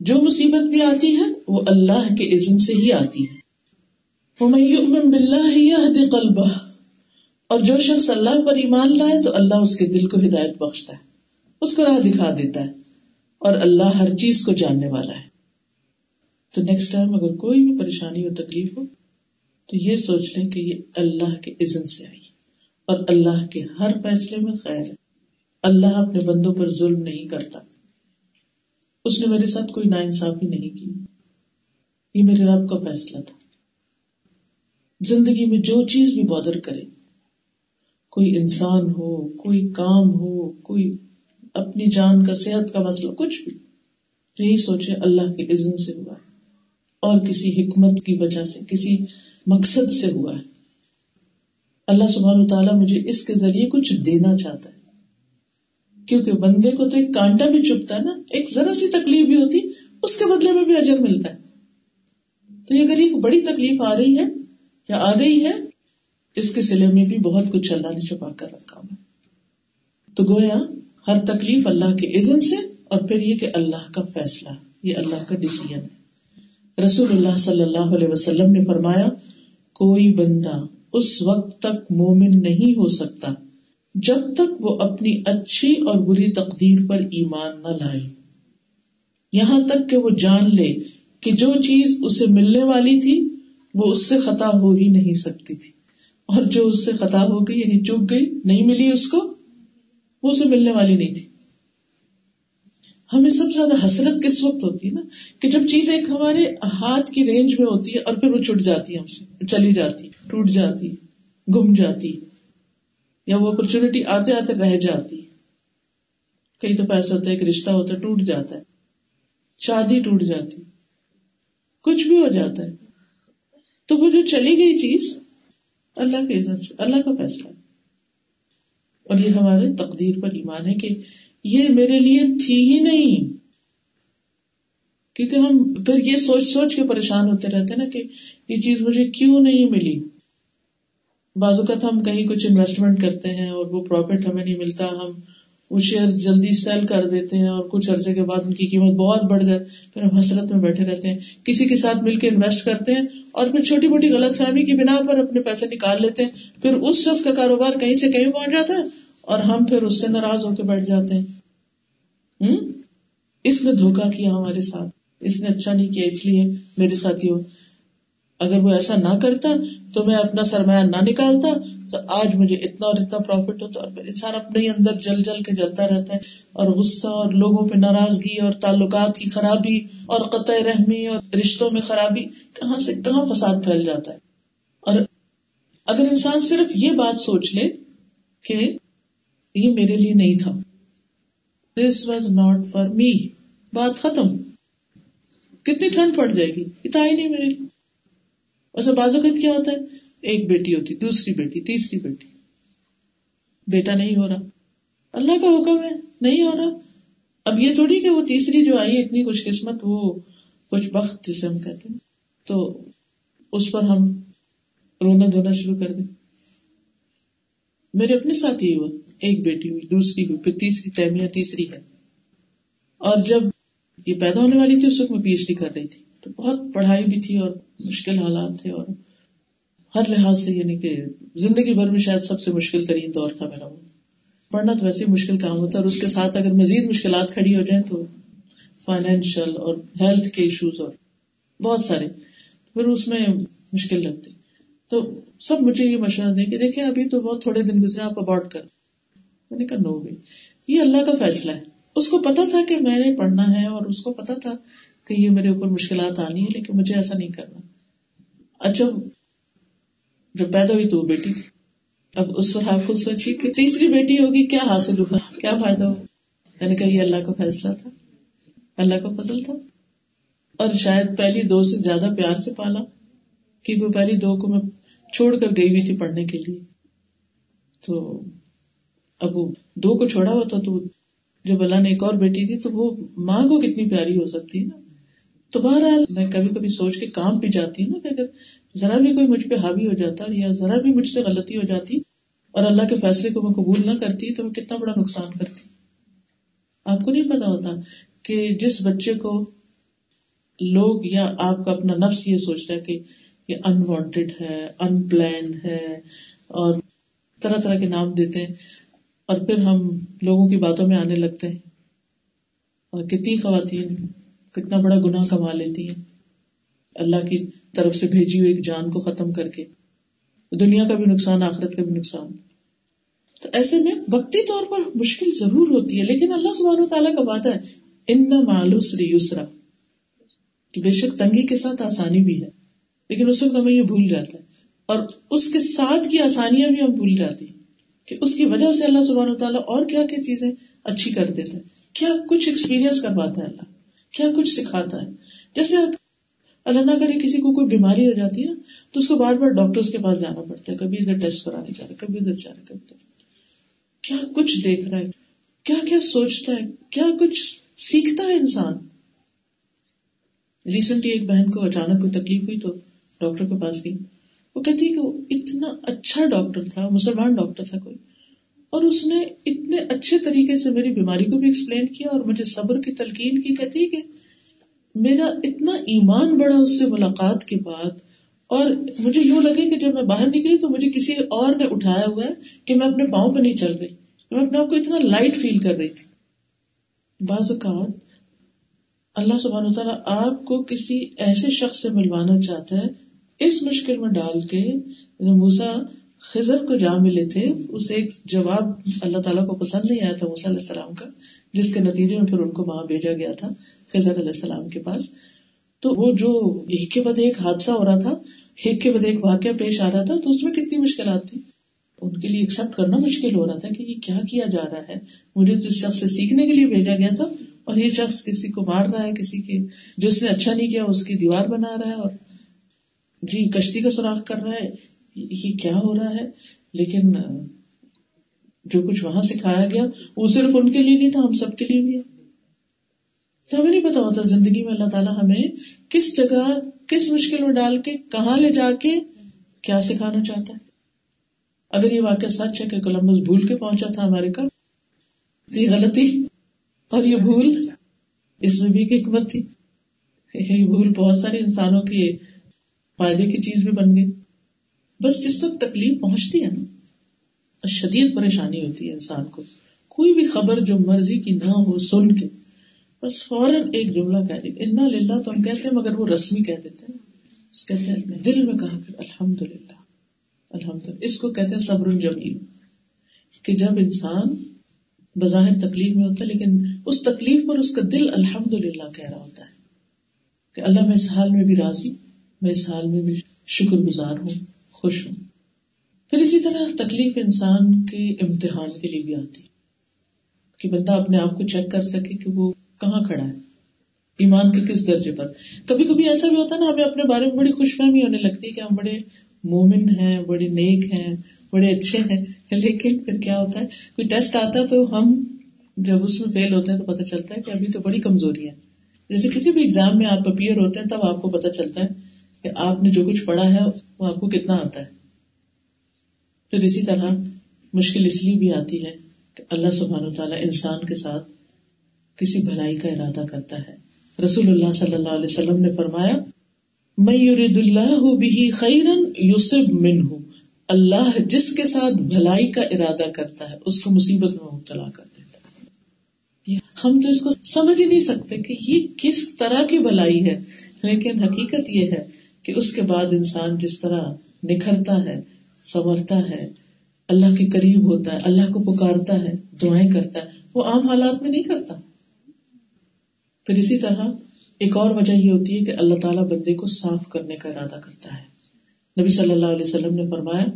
جو مصیبت بھی آتی ہے، وہ اللہ کے عزم سے ہی آتی ہے۔ قلبہ اور جو شخص اللہ پر ایمان لائے، تو اللہ اس کے دل کو ہدایت بخشتا ہے، اس کو راہ دکھا دیتا ہے، اور اللہ ہر چیز کو جاننے والا ہے۔ تو نیکسٹ ٹائم اگر کوئی بھی پریشانی اور تکلیف ہو، تو یہ سوچ لیں کہ یہ اللہ کے عزن سے آئی اور اللہ کے ہر فیصلے میں خیر ہے۔ اللہ اپنے بندوں پر ظلم نہیں کرتا۔ اس نے میرے ساتھ کوئی نا انصافی نہیں کی۔ یہ میرے رب کا فیصلہ تھا۔ زندگی میں جو چیز بھی بادر کرے، کوئی انسان ہو، کوئی کام ہو، کوئی اپنی جان کا صحت کا مسئلہ، کچھ بھی۔ یہی سوچے اللہ کے عزن سے ہوا ہے۔ اور کسی حکمت کی وجہ سے، کسی مقصد سے ہوا ہے۔ اللہ سبحانہ تعالیٰ مجھے اس کے ذریعے کچھ دینا چاہتا ہے۔ کیونکہ بندے کو تو ایک کانٹا بھی چپتا ہے نا، ایک ذرا سی تکلیف بھی ہوتی، اس کے بدلے میں بھی اجر ملتا ہے۔ تو یہ اگر ایک بڑی تکلیف آ رہی ہے یا آ گئی ہے، اس کے سلے میں بھی بہت کچھ اللہ نے چھپا کر رکھا ہوا تو گویا، ہر تکلیف اللہ کے عزن سے اور پھر یہ کہ اللہ کا فیصلہ، یہ اللہ کا ڈسیزن ہے۔ رسول اللہ صلی اللہ علیہ وسلم نے فرمایا، کوئی بندہ اس وقت تک مومن نہیں ہو سکتا جب تک وہ اپنی اچھی اور بری تقدیر پر ایمان نہ لائے۔ یہاں تک کہ وہ جان لے کہ جو چیز اسے ملنے والی تھی، وہ اس سے خطا ہو ہی نہیں سکتی تھی۔ اور جو اس سے خطا ہو گئی یعنی چوک گئی، نہیں ملی اس کو، وہ اسے ملنے والی نہیں تھی۔ ہمیں سب سے زیادہ حسرت کس وقت ہوتی ہے نا؟ کہ جب چیز ایک ہمارے ہاتھ کی رینج میں ہوتی ہے اور پھر وہ چھٹ جاتی ہے ہم سے، چلی جاتی، ٹوٹ جاتی، گم جاتی۔ یا وہ اپرچونٹی آتے آتے رہ جاتی کئی تو پیسے ہوتا ہے ایک رشتہ ہوتا ہے، ٹوٹ جاتا ہے۔ شادی ٹوٹ جاتی۔ کچھ بھی ہو جاتا ہے۔ تو وہ جو چلی گئی چیز، اللہ کے عزت سے، اللہ کا فیصلہ۔ اور یہ ہمارے تقدیر پر ایمان ہے کہ یہ میرے لیے تھی ہی نہیں۔ کیونکہ ہم پھر یہ سوچ سوچ کے پریشان ہوتے رہتے نا کہ یہ چیز مجھے کیوں نہیں ملی؟ بعض اوقات ہم کہیں کچھ انویسٹمنٹ کرتے ہیں اور وہ پروفٹ ہمیں نہیں ملتا، ہم وہ شیئر جلدی سیل کر دیتے ہیں اور کچھ عرصے کے بعد ان کی قیمت بہت بڑھ جائے، پھر ہم حسرت میں بیٹھے رہتے ہیں۔ کسی کے ساتھ مل کے انویسٹ کرتے ہیں اور پھر چھوٹی موٹی غلط فہمی کی بنا پر اپنے پیسے نکال لیتے ہیں۔ پھر اس شخص کا کاروبار کہیں سے کہیں پہنچ جاتا ہے اور ہم پھر اس سے ناراض ہو کے بیٹھ جاتے ہیں۔ اس نے دھوکا کیا ہمارے ساتھ۔ اس نے اچھا نہیں کیا، اس لیے میرے ساتھیوں۔ اگر وہ ایسا نہ کرتا تو میں اپنا سرمایہ نہ نکالتا، تو آج مجھے اتنا اور اتنا پروفٹ ہوتا اور انسان اپنے ہی اندر جل جل کے جلتا رہتا ہے اور غصہ اور لوگوں پہ ناراضگی اور تعلقات کی خرابی اور قطع رحمی اور رشتوں میں خرابی کہاں سے کہاں فساد پھیل جاتا ہے؟ اور اگر انسان صرف یہ بات سوچ لے کہ یہ میرے لیے نہیں تھا this was not for me بات ختم، کتنی ٹھنڈ پڑ جائے گی اتنا ہی نہیں میرے لیے ویسے بازو کا کیا ہوتا ہے؟ ایک بیٹی ہوتی، دوسری بیٹی، تیسری بیٹی۔ بیٹا نہیں ہو رہا۔ اللہ کا حکم ہے، نہیں ہو رہا۔ اب یہ تھوڑی کہ وہ تیسری جو آئی، اتنی خوش قسمت وہ کچھ بخت جسے ہم کہتے ہیں۔ تو اس پر ہم رونا دھونا شروع کر دیں۔ میرے اپنے ساتھ ہی ہوا، ایک بیٹی ہوئی، دوسری ہوئی، پھر تیسری تیمیاں تیسری ہے۔ اور جب یہ پیدا ہونے والی تھی، اس وقت میں پی ایچ ڈی کر رہی تھی۔ تو بہت پڑھائی بھی تھی اور مشکل حالات تھے اور ہر لحاظ سے یعنی کہ زندگی بھر میں شاید سب سے مشکل ترین دور تھا میرا وہ۔ پڑھنا تو ویسے مشکل کام ہوتا ہے اور اس کے ساتھ اگر مزید مشکلات کھڑی ہو جائیں تو فائنینشیل اور ہیلتھ کے ایشوز اور بہت سارے۔ پھر اس میں مشکل لگتی۔ تو سب مجھے یہ مشورہ دیں کہ دیکھیں ابھی تو بہت تھوڑے دن گزرے، آپ ابارٹ کر۔ میں نے کہا نو بھی یہ اللہ کا فیصلہ ہے۔ اس کو پتا تھا کہ میں نے پڑھنا ہے اور اس کو پتا تھا کہ یہ میرے اوپر مشکلات آنی ہے لیکن مجھے ایسا نہیں کرنا۔ اچھا جب پیدا ہوئی تو وہ بیٹی تھی۔ اب اس پر آپ خود سوچیے کہ تیسری بیٹی ہوگی، کیا حاصل ہوا؟ کیا فائدہ ہوا؟ یعنی میں نے کہا یہ اللہ کا فیصلہ تھا، اللہ کا فضل تھا۔ اور شاید پہلی دو سے زیادہ پیار سے پالا کیونکہ پہلی دو کو میں چھوڑ کر گئی ہوئی تھی پڑھنے کے لیے۔ تو اب وہ دو کو چھوڑا ہوا تھا تو جب اللہ نے ایک اور بیٹی تھی تو وہ ماں کو کتنی پیاری ہو سکتی ہے نا؟ تو بہرحال میں کبھی کبھی سوچ کے کام بھی جاتی ہوں نا کہ اگر ذرا بھی کوئی مجھ پہ حاوی ہو جاتا یا ذرا بھی مجھ سے غلطی ہو جاتی اور اللہ کے فیصلے کو میں قبول نہ کرتی تو میں کتنا بڑا نقصان کرتی۔ آپ کو نہیں پتا ہوتا کہ جس بچے کو لوگ یا آپ کا اپنا نفس یہ سوچتا ہے کہ یہ انوانٹیڈ ہے ان پلانڈ ہے اور طرح طرح کے نام دیتے ہیں اور پھر ہم لوگوں کی باتوں میں آنے لگتے ہیں۔ اور کتنی خواتین کتنا بڑا گناہ کما لیتی ہیں۔ اللہ کی طرف سے بھیجی ہوئی ایک جان کو ختم کر کے۔ دنیا کا بھی نقصان، آخرت کا بھی نقصان۔ تو ایسے میں وقتی طور پر مشکل ضرور ہوتی ہے، لیکن اللہ سبحانہ و تعالیٰ کا وعدہ ہے ان مالوسری یسرا۔ کہ بے شک تنگی کے ساتھ آسانی بھی ہے، لیکن اس وقت ہمیں یہ بھول جاتا ہے۔ اور اس کے ساتھ کی آسانیاں بھی ہم بھول جاتی ہیں کہ اس کی وجہ سے اللہ سبحانہ و تعالیٰ اور کیا کیا چیزیں اچھی کر دیتا ہے۔ کیا کچھ ایکسپیرئنس کرواتا ہے اللہ؟ کیا کچھ سکھاتا ہے؟ جیسے اللہ نہ کرے کسی کو کوئی بیماری ہو جاتی ہے، تو اس کو بار بار ڈاکٹر کے پاس جانا پڑتا ہے۔ کبھی ادھر ٹیسٹ کرانے جا رہا ہے کبھی ادھر جا رہا ہے کبھی ادھر۔ کیا کچھ دیکھ رہا ہے؟ کیا کیا سوچتا ہے؟ کیا کچھ سیکھتا ہے انسان؟ ریسنٹلی ایک بہن کو اچانک کوئی تکلیف ہوئی تو ڈاکٹر کے پاس گئی۔ وہ کہتی کہ وہ اتنا اچھا ڈاکٹر تھا، مسلمان ڈاکٹر تھا کوئی۔ اور اس نے اتنے اچھے طریقے سے میری بیماری کو بھی ایکسپلین کیا اور مجھے صبر کی تلقین کی، کہتی کہ میرا اتنا ایمان بڑا اس سے ملاقات کے بعد اور مجھے یوں لگے کہ جب میں باہر نکلی تو مجھے کسی اور نے اٹھایا ہوا ہے کہ میں اپنے پاؤں پہ نہیں چل رہی میں اپنے آپ کو اتنا لائٹ فیل کر رہی تھی۔ بعض اوقات اللہ سبحانہ تعالیٰ آپ کو کسی ایسے شخص سے ملوانا چاہتا ہے، اس مشکل میں ڈال کے موسا خزر کو جا ملے تھے اسے ایک جواب اللہ تعالیٰ کو پسند نہیں آیا تھا موسا علیہ السلام کا، جس کے نتیجے میں پھر ان کو وہاں بھیجا گیا تھا خزر علیہ السلام کے پاس۔ تو وہ جو ایک کے بعد ایک حادثہ ہو رہا تھا، ایک کے بعد ایک واقعہ پیش آ رہا تھا، تو اس میں کتنی مشکلات تھی ان کے لیے ایکسپٹ کرنا مشکل ہو رہا تھا کہ یہ کیا کیا جا رہا ہے۔ مجھے تو اس شخص سے سیکھنے کے لیے بھیجا گیا تھا اور یہ شخص کسی کو مار رہا ہے، کسی کے جو اس نے اچھا نہیں کیا، اس کی دیوار بنا رہا ہے اور جی کشتی کا سوراخ کر رہا ہے۔ یہ کیا ہو رہا ہے؟ لیکن جو کچھ وہاں سکھایا گیا، وہ صرف ان کے لیے نہیں تھا، ہم سب کے لیے بھی ہے۔ تو ہمیں نہیں پتا ہوتا زندگی میں اللہ تعالیٰ ہمیں کس جگہ، کس مشکل میں ڈال کے، کہاں لے جا کے کیا سکھانا چاہتا ہے۔ اگر یہ واقعہ سچ ہے کہ کولمبس بھول کے پہنچا تھا امیرکا تو یہ غلطی اور یہ بھول اس میں بھی ایک حکمت تھی۔ یہ بھول بہت سارے انسانوں کی فائدے کی چیز بھی بن گئی۔ بس جس وقت تکلیف پہنچتی ہے نا شدید پریشانی ہوتی ہے انسان کو۔ کوئی بھی خبر جو مرضی کی نہ ہو، سن کے۔ بس فوراً ایک جملہ کہہ دے، انا للہ تو ہم کہتے ہیں مگر وہ رسمی کہہ دیتے ہیں کہتے ہیں دل میں کہا کر الحمد للہ الحمد للہ اس کو کہتے ہیں صبر جمیل۔ کہ جب انسان بظاہر تکلیف میں ہوتا ہے، لیکن اس تکلیف پر اس کا دل الحمد للہ کہہ رہا ہوتا ہے۔ کہ اللہ میں اس حال میں بھی راضی، میں اس حال میں بھی شکر گزار ہوں۔ خوش ہوں۔ پھر اسی طرح تکلیف انسان کے امتحان کے لیے بھی آتی کہ بندہ اپنے آپ کو چیک کر سکے کہ وہ کہاں کھڑا ہے۔ ایمان کے کس درجے پر؟ کبھی کبھی ایسا بھی ہوتا ہے نا، ہمیں اپنے بارے میں بڑی خوش فہمی ہونے لگتی ہے کہ ہم بڑے مومن ہیں، بڑے نیک ہیں، بڑے اچھے ہیں، لیکن پھر کیا ہوتا ہے، کوئی ٹیسٹ آتا ہے تو ہم جب اس میں فیل ہوتے ہیں تو پتا چلتا ہے کہ ابھی تو بڑی کمزوری ہے۔ جیسے کسی بھی ایگزام میں آپ اپیئر ہوتے ہیں تب آپ کو پتا چلتا ہے کہ آپ نے جو کچھ پڑھا ہے وہ آپ کو کتنا آتا ہے۔ پھر اسی طرح مشکل اس لیے بھی آتی ہے کہ اللہ سبحان تعالیٰ انسان کے ساتھ کسی بھلائی کا ارادہ کرتا ہے۔ رسول اللہ صلی اللہ علیہ وسلم نے فرمایا میں اللہ بھی خیرن یوسف من ہوں اللہ جس کے ساتھ بھلائی کا ارادہ کرتا ہے، اس کو مصیبت میں مبتلا کر دیتا ہے۔ ہم تو اس کو سمجھ ہی نہیں سکتے کہ یہ کس طرح کی بھلائی ہے، لیکن حقیقت یہ ہے کہ اس کے بعد انسان جس طرح نکھرتا ہے، سنورتا ہے، اللہ کے قریب ہوتا ہے، اللہ کو پکارتا ہے، دعائیں کرتا ہے، وہ عام حالات میں نہیں کرتا۔ پھر اسی طرح ایک اور وجہ یہ ہوتی ہے کہ اللہ تعالیٰ بندے کو صاف کرنے کا ارادہ کرتا ہے۔ نبی صلی اللہ علیہ وسلم نے فرمایا،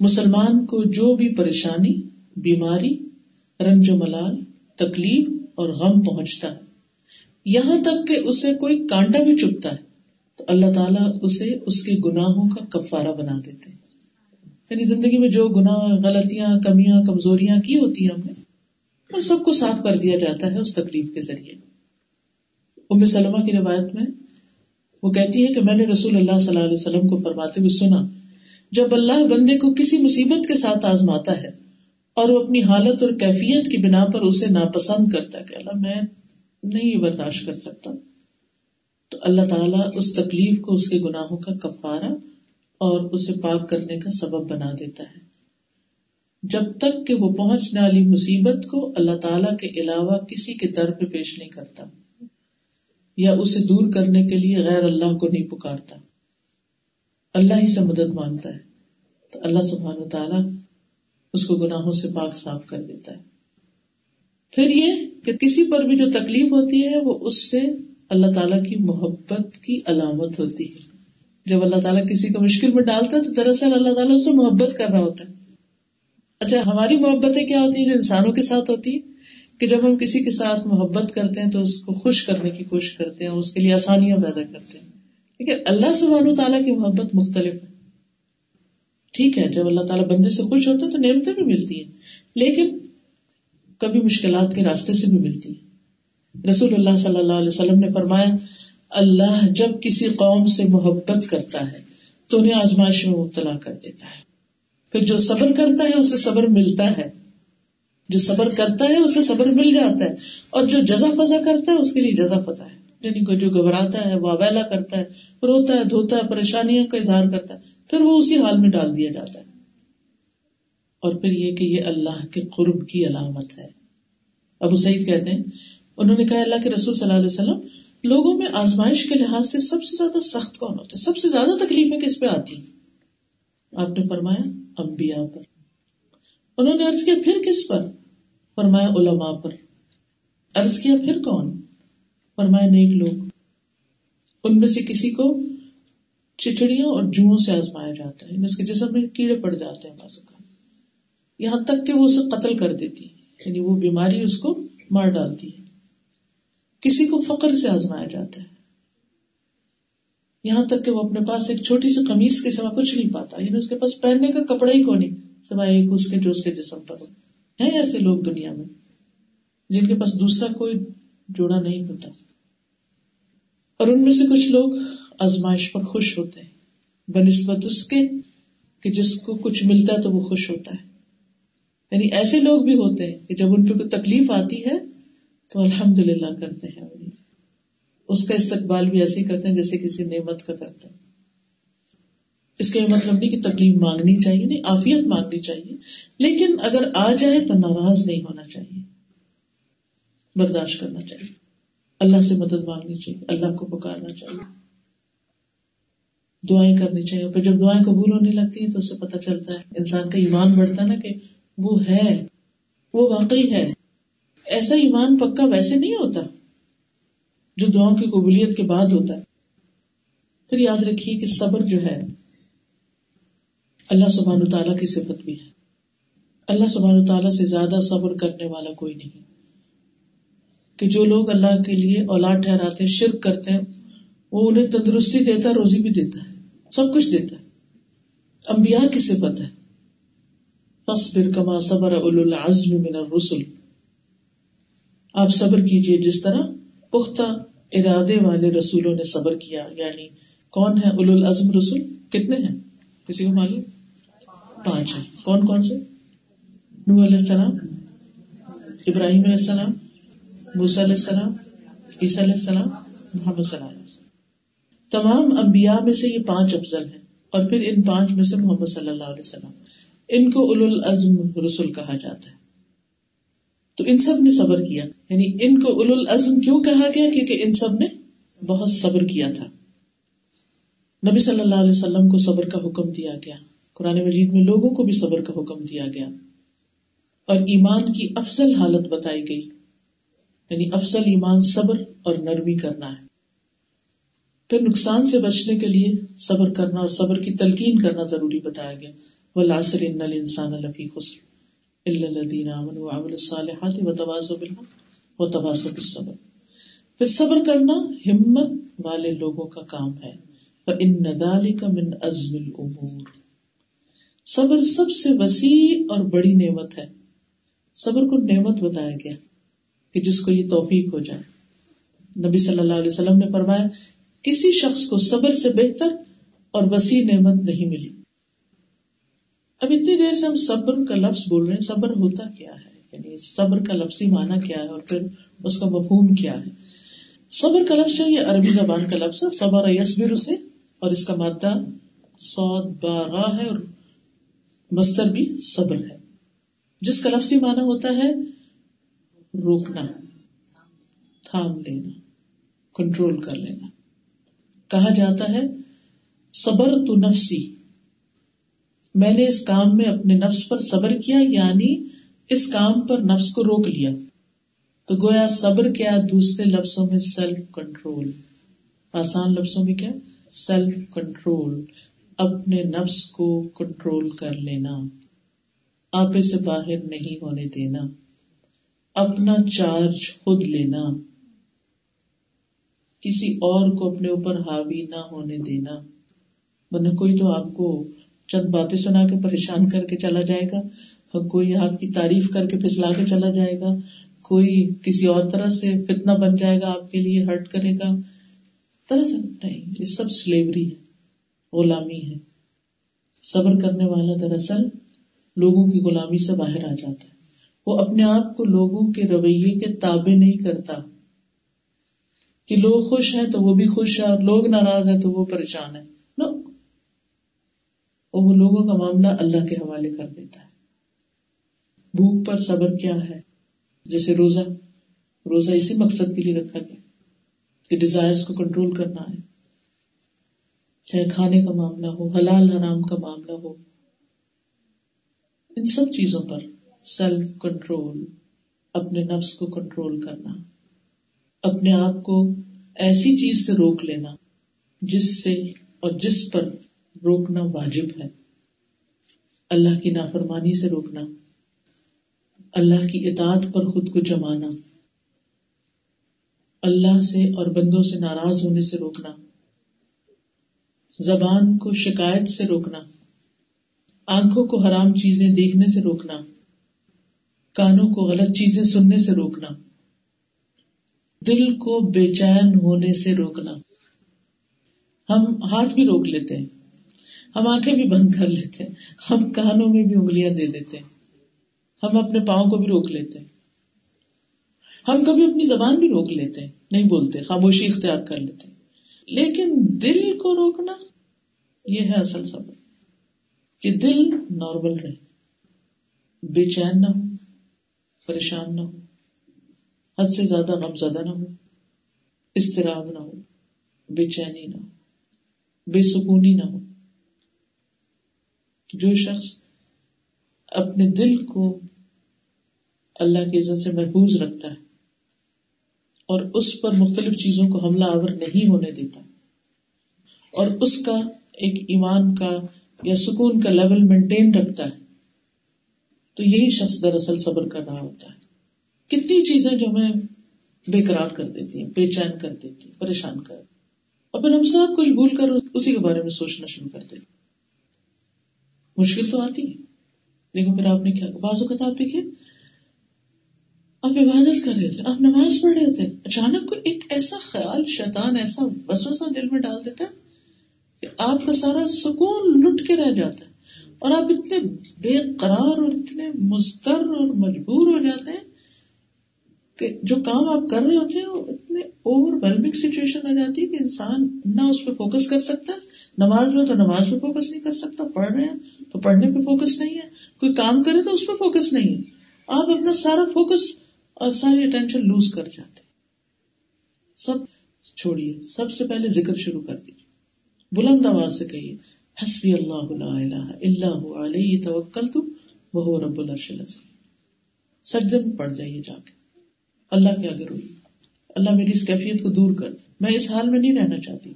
مسلمان کو جو بھی پریشانی، بیماری، رنج و ملال، تکلیف اور غم پہنچتا ہے یہاں تک کہ اسے کوئی کانٹا بھی چپتا ہے۔ تو اللہ تعالیٰ اسے اس کے گناہوں کا کفارہ بنا دیتے یعنی زندگی میں جو گناہ، غلطیاں، کمیاں، کمزوریاں کی ہوتی ہیں ہم نے سب کو صاف کر دیا جاتا ہے اس تکلیف کے ذریعے۔ ام سلمہ کی روایت میں وہ کہتی ہے کہ میں نے رسول اللہ صلی اللہ علیہ وسلم کو فرماتے ہوئے سنا، جب اللہ بندے کو کسی مصیبت کے ساتھ آزماتا ہے اور وہ اپنی حالت اور کیفیت کی بنا پر اسے ناپسند کرتا ہے، کہ اللہ میں نہیں برداشت کر سکتا۔ تو اللہ تعالیٰ اس تکلیف کو اس کے گناہوں کا کفارہ اور اسے پاک کرنے کا سبب بنا دیتا ہے۔ جب تک کہ وہ پہنچنے والی مصیبت کو اللہ تعالی کے علاوہ کسی کے در پہ پیش نہیں کرتا یا اسے دور کرنے کے لیے غیر اللہ کو نہیں پکارتا۔ اللہ ہی سے مدد مانگتا ہے۔ تو اللہ سبحان تعالیٰ اس کو گناہوں سے پاک صاف کر دیتا ہے۔ پھر یہ کہ کسی پر بھی جو تکلیف ہوتی ہے وہ اس سے اللہ تعالیٰ کی محبت کی علامت ہوتی ہے۔ جب اللہ تعالیٰ کسی کو مشکل میں ڈالتا ہے تو دراصل اللہ تعالیٰ اسے محبت کر رہا ہوتا ہے۔ اچھا ہماری محبتیں کیا ہوتی ہیں جو انسانوں کے ساتھ ہوتی ہے کہ جب ہم کسی کے ساتھ محبت کرتے ہیں تو اس کو خوش کرنے کی کوشش کرتے ہیں، اس کے لیے آسانیاں پیدا کرتے ہیں۔ لیکن اللہ سبحانہ تعالیٰ کی محبت مختلف ہے۔ ٹھیک ہے، جب اللہ تعالیٰ بندے سے خوش ہوتا ہے تو نعمتیں بھی ملتی ہیں، لیکن کبھی مشکلات کے راستے سے بھی ملتی ہیں۔ رسول اللہ صلی اللہ علیہ وسلم نے فرمایا، اللہ جب کسی قوم سے محبت کرتا ہے، تو انہیں آزمائش میں مبتلا کر دیتا ہے۔ پھر جو صبر کرتا ہے، اسے صبر ملتا ہے۔ جو صبر کرتا ہے، اسے صبر مل جاتا ہے۔ اور جو جزا فضا کرتا ہے، اس کے لیے جزا فضا ہے۔ یعنی جو گھبراتا ہے واویلا کرتا ہے، روتا ہے، دھوتا ہے پریشانیوں کا اظہار کرتا ہے، پھر وہ اسی حال میں ڈال دیا جاتا ہے۔ اور پھر یہ کہ یہ اللہ کے قرب کی علامت ہے۔ ابو سعید کہتے ہیں انہوں نے کہا، اللہ کے رسول صلی اللہ علیہ وسلم، لوگوں میں آزمائش کے لحاظ سے سب سے زیادہ سخت کون ہوتا ہے سب سے زیادہ تکلیفیں کس پہ آتی آپ نے فرمایا امبیا پر۔ انہوں نے عرض کیا، پھر کس پر؟ فرمایا، علماء پر۔ عرض کیا، پھر کون؟ فرمائے نیک لوگ۔ ان میں سے کسی کو چچڑیوں اور جوؤں سے آزمایا جاتا ہے اس کے جسم میں کیڑے پڑ جاتے ہیں بازو کا یہاں تک کہ وہ اسے قتل کر دیتی یعنی وہ بیماری اس کو مار ڈالتی ہے کسی کو فقر سے آزمایا جاتا ہے۔ یہاں تک کہ وہ اپنے پاس ایک چھوٹی سی قمیص کے سوا کچھ نہیں پاتا یعنی اس کے پاس پہننے کا کپڑا ہی کو نہیں سوائے ایک اس کے جو اس کے جسم پر ہو۔ ہیں ایسے لوگ دنیا میں جن کے پاس دوسرا کوئی جوڑا نہیں ہوتا۔ اور ان میں سے کچھ لوگ آزمائش پر خوش ہوتے ہیں۔ بنسبت اس کے کہ جس کو کچھ ملتا ہے تو وہ خوش ہوتا ہے۔ یعنی ایسے لوگ بھی ہوتے ہیں کہ جب ان پہ کوئی تکلیف آتی ہے تو الحمد للہ کرتے ہیں اس کا استقبال بھی ایسے ہی کرتے ہیں جیسے کسی نعمت کا کرتے ہیں۔ اس کا یہ مطلب نہیں کہ تکلیف مانگنی چاہیے، نہیں آفیت مانگنی چاہیے۔ لیکن اگر آ جائے تو ناراض نہیں ہونا چاہیے۔ برداشت کرنا چاہیے۔ اللہ سے مدد مانگنی چاہیے، اللہ کو پکارنا چاہیے۔ دعائیں کرنی چاہیے۔ پھر جب دعائیں قبول ہونے لگتی ہیں تو اس سے پتہ چلتا ہے، انسان کا ایمان بڑھتا ہے نا کہ وہ ہے، وہ واقعی ہے۔ ایسا ایمان پکا ویسے نہیں ہوتا جو دعاؤں کی قبولیت کے بعد ہوتا ہے۔ پھر یاد رکھیے کہ صبر جو ہے، اللہ سبحان تعالیٰ کی صفت بھی ہے۔ اللہ سبحان تعالیٰ سے زیادہ صبر کرنے والا کوئی نہیں۔ کہ جو لوگ اللہ کے لیے اولاد ٹھہراتے ہیں شرک کرتے ہیں وہ انہیں تندرستی دیتا ہے روزی بھی دیتا ہے۔ سب کچھ دیتا ہے۔ انبیاء کی صفت ہے۔ فصبر کما صبر اول العزم من الرسل۔ آپ صبر کیجیے جس طرح پختہ ارادے والے رسولوں نے صبر کیا یعنی کون ہے اول العزم رسول؟ کتنے ہیں؟ کسی کو معلوم؟ پانچ ہیں۔ کون کون سے؟ نو علیہ السلام، ابراہیم علیہ السلام، موسیٰ علیہ السلام، عیسیٰ علیہ السلام، محمد صلی اللہ علیہ وسلم۔ تمام انبیاء میں سے یہ پانچ افضل ہیں اور پھر ان پانچ میں سے محمد صلی اللہ علیہ وسلم۔ ان کو اول العزم رسول کہا جاتا ہے۔ تو ان سب نے صبر کیا۔ یعنی ان کو اول العزم کیوں کہا گیا؟ کیونکہ ان سب نے بہت صبر کیا تھا۔ نبی صلی اللہ علیہ وسلم کو صبر کا حکم دیا گیا۔ قرآن مجید میں لوگوں کو بھی صبر کا حکم دیا گیا۔ اور ایمان کی افضل حالت بتائی گئی۔ یعنی افضل ایمان صبر اور نرمی کرنا ہے۔ پھر نقصان سے بچنے کے لیے صبر کرنا اور صبر کی تلقین کرنا ضروری بتایا گیا۔ والعصر ان الانسان لفی خسر۔ الا الذين امنوا وعملوا الصالحات وتواصوا بالحق وتواصوا بالصبر. پھر صبر کرنا ہمت والے لوگوں کا کام ہے. فان ذلك من عزم الامور صبر سب سے وسیع اور بڑی نعمت ہے. صبر کو نعمت بتایا گیا کہ جس کو یہ توفیق ہو جائے. نبی صلی اللہ علیہ وسلم نے فرمایا، کسی شخص کو صبر سے بہتر اور وسیع نعمت نہیں ملی. اب اتنی دیر سے ہم صبر کا لفظ بول رہے ہیں، صبر ہوتا کیا ہے؟ یعنی صبر کا لفظی معنی کیا ہے اور پھر اس کا مفہوم کیا ہے؟ صبر کا لفظ ہے، یہ عربی زبان کا لفظ ہے، صبر یسبر سے، اور اس کا مادہ سعود بارہ ہے اور مستر بھی صبر ہے۔ جس کا لفظی معنی ہوتا ہے، روکنا، تھام لینا، کنٹرول کر لینا۔ کہا جاتا ہے صبر تو نفسی میں نے اس کام میں اپنے نفس پر صبر کیا یعنی اس کام پر نفس کو روک لیا۔ تو گویا صبر کیا دوسرے لفظوں میں سیلف کنٹرول آسان لفظوں میں کیا؟ سیلف کنٹرول اپنے نفس کو کنٹرول کر لینا۔ آپے سے باہر نہیں ہونے دینا۔ اپنا چارج خود لینا۔ کسی اور کو اپنے اوپر حاوی نہ ہونے دینا۔ ورنہ کوئی تو آپ کو چند باتیں سنا کے پریشان کر کے چلا جائے گا کوئی آپ کی تعریف کر کے پھسلا کے چلا جائے گا، کوئی کسی اور طرح سے فتنا بن جائے گا، آپ کے لیے ہرٹ کرے گا۔ طرح نہیں، یہ سب سلیوری ہے، غلامی ہے۔ صبر کرنے والا دراصل لوگوں کی غلامی سے باہر آ جاتا ہے۔ وہ اپنے آپ کو لوگوں کے رویے کے تابع نہیں کرتا۔ کہ لوگ خوش ہیں تو وہ بھی خوش ہے اور لوگ ناراض ہیں تو وہ پریشان ہے نو اور وہ لوگوں کا معاملہ اللہ کے حوالے کر دیتا ہے۔ بھوک پر صبر کیا ہے؟ جیسے روزہ روزہ اسی مقصد کے لیے رکھا گیا کہ ڈیزائر کو کنٹرول کرنا ہے۔ چاہے کھانے کا معاملہ ہو، حلال حرام کا معاملہ ہو۔ ان سب چیزوں پر سیلف کنٹرول اپنے نفس کو کنٹرول کرنا، اپنے آپ کو ایسی چیز سے روک لینا جس سے اور جس پر روکنا واجب ہے۔ اللہ کی نافرمانی سے روکنا۔ اللہ کی اطاعت پر خود کو جمانا۔ اللہ سے اور بندوں سے ناراض ہونے سے روکنا۔ زبان کو شکایت سے روکنا۔ آنکھوں کو حرام چیزیں دیکھنے سے روکنا۔ کانوں کو غلط چیزیں سننے سے روکنا۔ دل کو بے چین ہونے سے روکنا۔ ہم ہاتھ بھی روک لیتے ہیں۔ ہم آنکھیں بھی بند کر لیتے ہیں، ہم کانوں میں بھی انگلیاں دے دیتے ہیں۔ ہم اپنے پاؤں کو بھی روک لیتے ہیں۔ ہم کبھی اپنی زبان بھی روک لیتے ہیں، نہیں بولتے، خاموشی اختیار کر لیتے لیکن دل کو روکنا، یہ ہے اصل سبب۔ کہ دل نارمل رہے، بے چین نہ ہو، پریشان نہ ہو، حد سے زیادہ غم زدہ نہ ہو استراب نہ ہو، بے چینی نہ ہو، بے سکونی نہ ہو۔ جو شخص اپنے دل کو اللہ کی عزت سے محفوظ رکھتا ہے اور اس پر مختلف چیزوں کو حملہ آور نہیں ہونے دیتا اور اس کا ایک ایمان کا یا سکون کا لیول مینٹین رکھتا ہے، تو یہی شخص دراصل صبر کر رہا ہوتا ہے۔ کتنی چیزیں جو ہمیں بے قرار کر دیتی ہیں، بے چین کر دیتی ہیں، پریشان کر اور پھر ہم سب کچھ بھول کر اسی کے بارے میں سوچنا شروع کر دیتے مشکل تو آتی۔ ہے لیکن پھر آپ نے کیا؟ بعض اوقات آپ دیکھیے، آپ عبادت کر رہے تھے، آپ نماز پڑھ رہے تھے، اچانک کو ایک ایسا خیال، شیطان ایسا وسوسہ دل میں ڈال دیتا ہے کہ آپ کا سارا سکون لٹ کے رہ جاتا ہے اور آپ اتنے بے قرار اور اتنے مستر اور مجبور ہو جاتے ہیں کہ جو کام آپ کر رہے ہوتے ہیں وہ اتنے اوور ویلمنگ سچویشن آ جاتی ہے کہ انسان نہ اس پہ فوکس کر سکتا نماز میں تو نماز پہ فوکس نہیں کر سکتا، پڑھ رہے ہیں تو پڑھنے پہ فوکس نہیں ہے۔ کوئی کام کرے تو اس پہ فوکس نہیں ہے۔ آپ اپنا سارا فوکس اور ساری اٹینشن لوز کر جاتے سب چھوڑیے۔ سب سے پہلے ذکر شروع کر دیجیے۔ بلند آواز سے کہیے، حسبی اللہ لا الہ الا هو علیہ توکلت وهو رب العرش العظیم۔ سجدے میں پڑ جائیے جا کے۔ اللہ کے آگے روئی اللہ میری اس کیفیت کو دور کر۔ میں اس حال میں نہیں رہنا چاہتی۔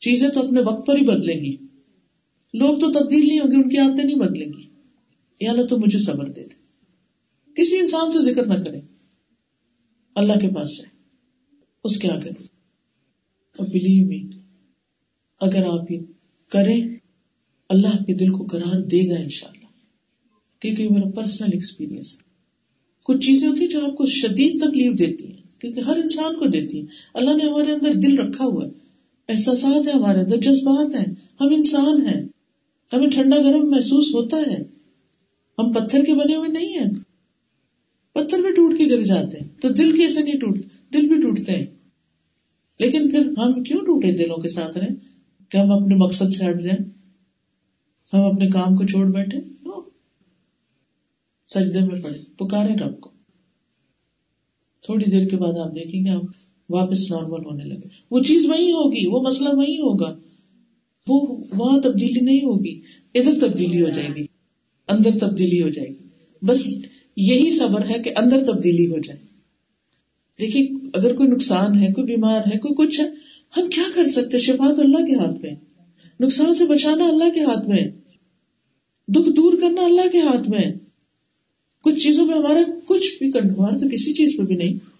چیزیں تو اپنے وقت پر ہی بدلیں گی۔ لوگ تو تبدیل نہیں ہوگی ان کی عادتیں نہیں بدلیں گی۔ یا اللہ تو مجھے صبر دے دے۔ کسی انسان سے ذکر نہ کرے۔ اللہ کے پاس جائے۔ اس کے آگے۔ اور بلیو می اگر آپ یہ کریں، اللہ کے دل کو قرار دے گا ان شاء اللہ کیونکہ میرا پرسنل ایکسپیرئنس ہے کچھ چیزیں ہوتی ہیں جو آپ کو شدید تکلیف دیتی ہیں، کیونکہ ہر انسان کو دیتی ہیں۔ اللہ نے ہمارے اندر دل رکھا ہوا ہے۔ احساسات ہیں ہمارے اندر، جذبات ہیں۔ ہم انسان ہیں۔ ہمیں ٹھنڈا گرم محسوس ہوتا ہے۔ ہم پتھر کے بنے ہوئے نہیں ہیں۔ پتھر بھی ٹوٹ کے گر جاتے ہیں۔ تو دل کیسے نہیں ٹوٹتے دل بھی ٹوٹتے ہیں۔ لیکن پھر ہم کیوں ٹوٹے دلوں کے ساتھ رہیں کہ ہم اپنے مقصد سے ہٹ جائیں۔ ہم اپنے کام کو چھوڑ بیٹھے۔ سجدے میں پڑے۔ پکارے رب کو۔ تھوڑی دیر کے بعد آپ دیکھیں گے آپ۔ واپس نارمل ہونے لگے۔ وہ چیز وہی ہوگی، وہ مسئلہ وہی ہوگا۔ وہ وہاں تبدیلی نہیں ہوگی، ادھر تبدیلی ہو جائے گی، اندر تبدیلی ہو جائے گی۔ بس یہی صبر ہے کہ اندر تبدیلی ہو جائے۔ دیکھیے، اگر کوئی نقصان ہے، کوئی بیمار ہے، کوئی کچھ ہے، ہم کیا کر سکتے شفا تو اللہ کے ہاتھ میں۔ نقصان سے بچانا اللہ کے ہاتھ میں۔ دکھ دور کرنا اللہ کے ہاتھ میں۔ کچھ چیزوں میں ہمارا کچھ بھی ہمارا تو کسی چیز پہ بھی نہیں۔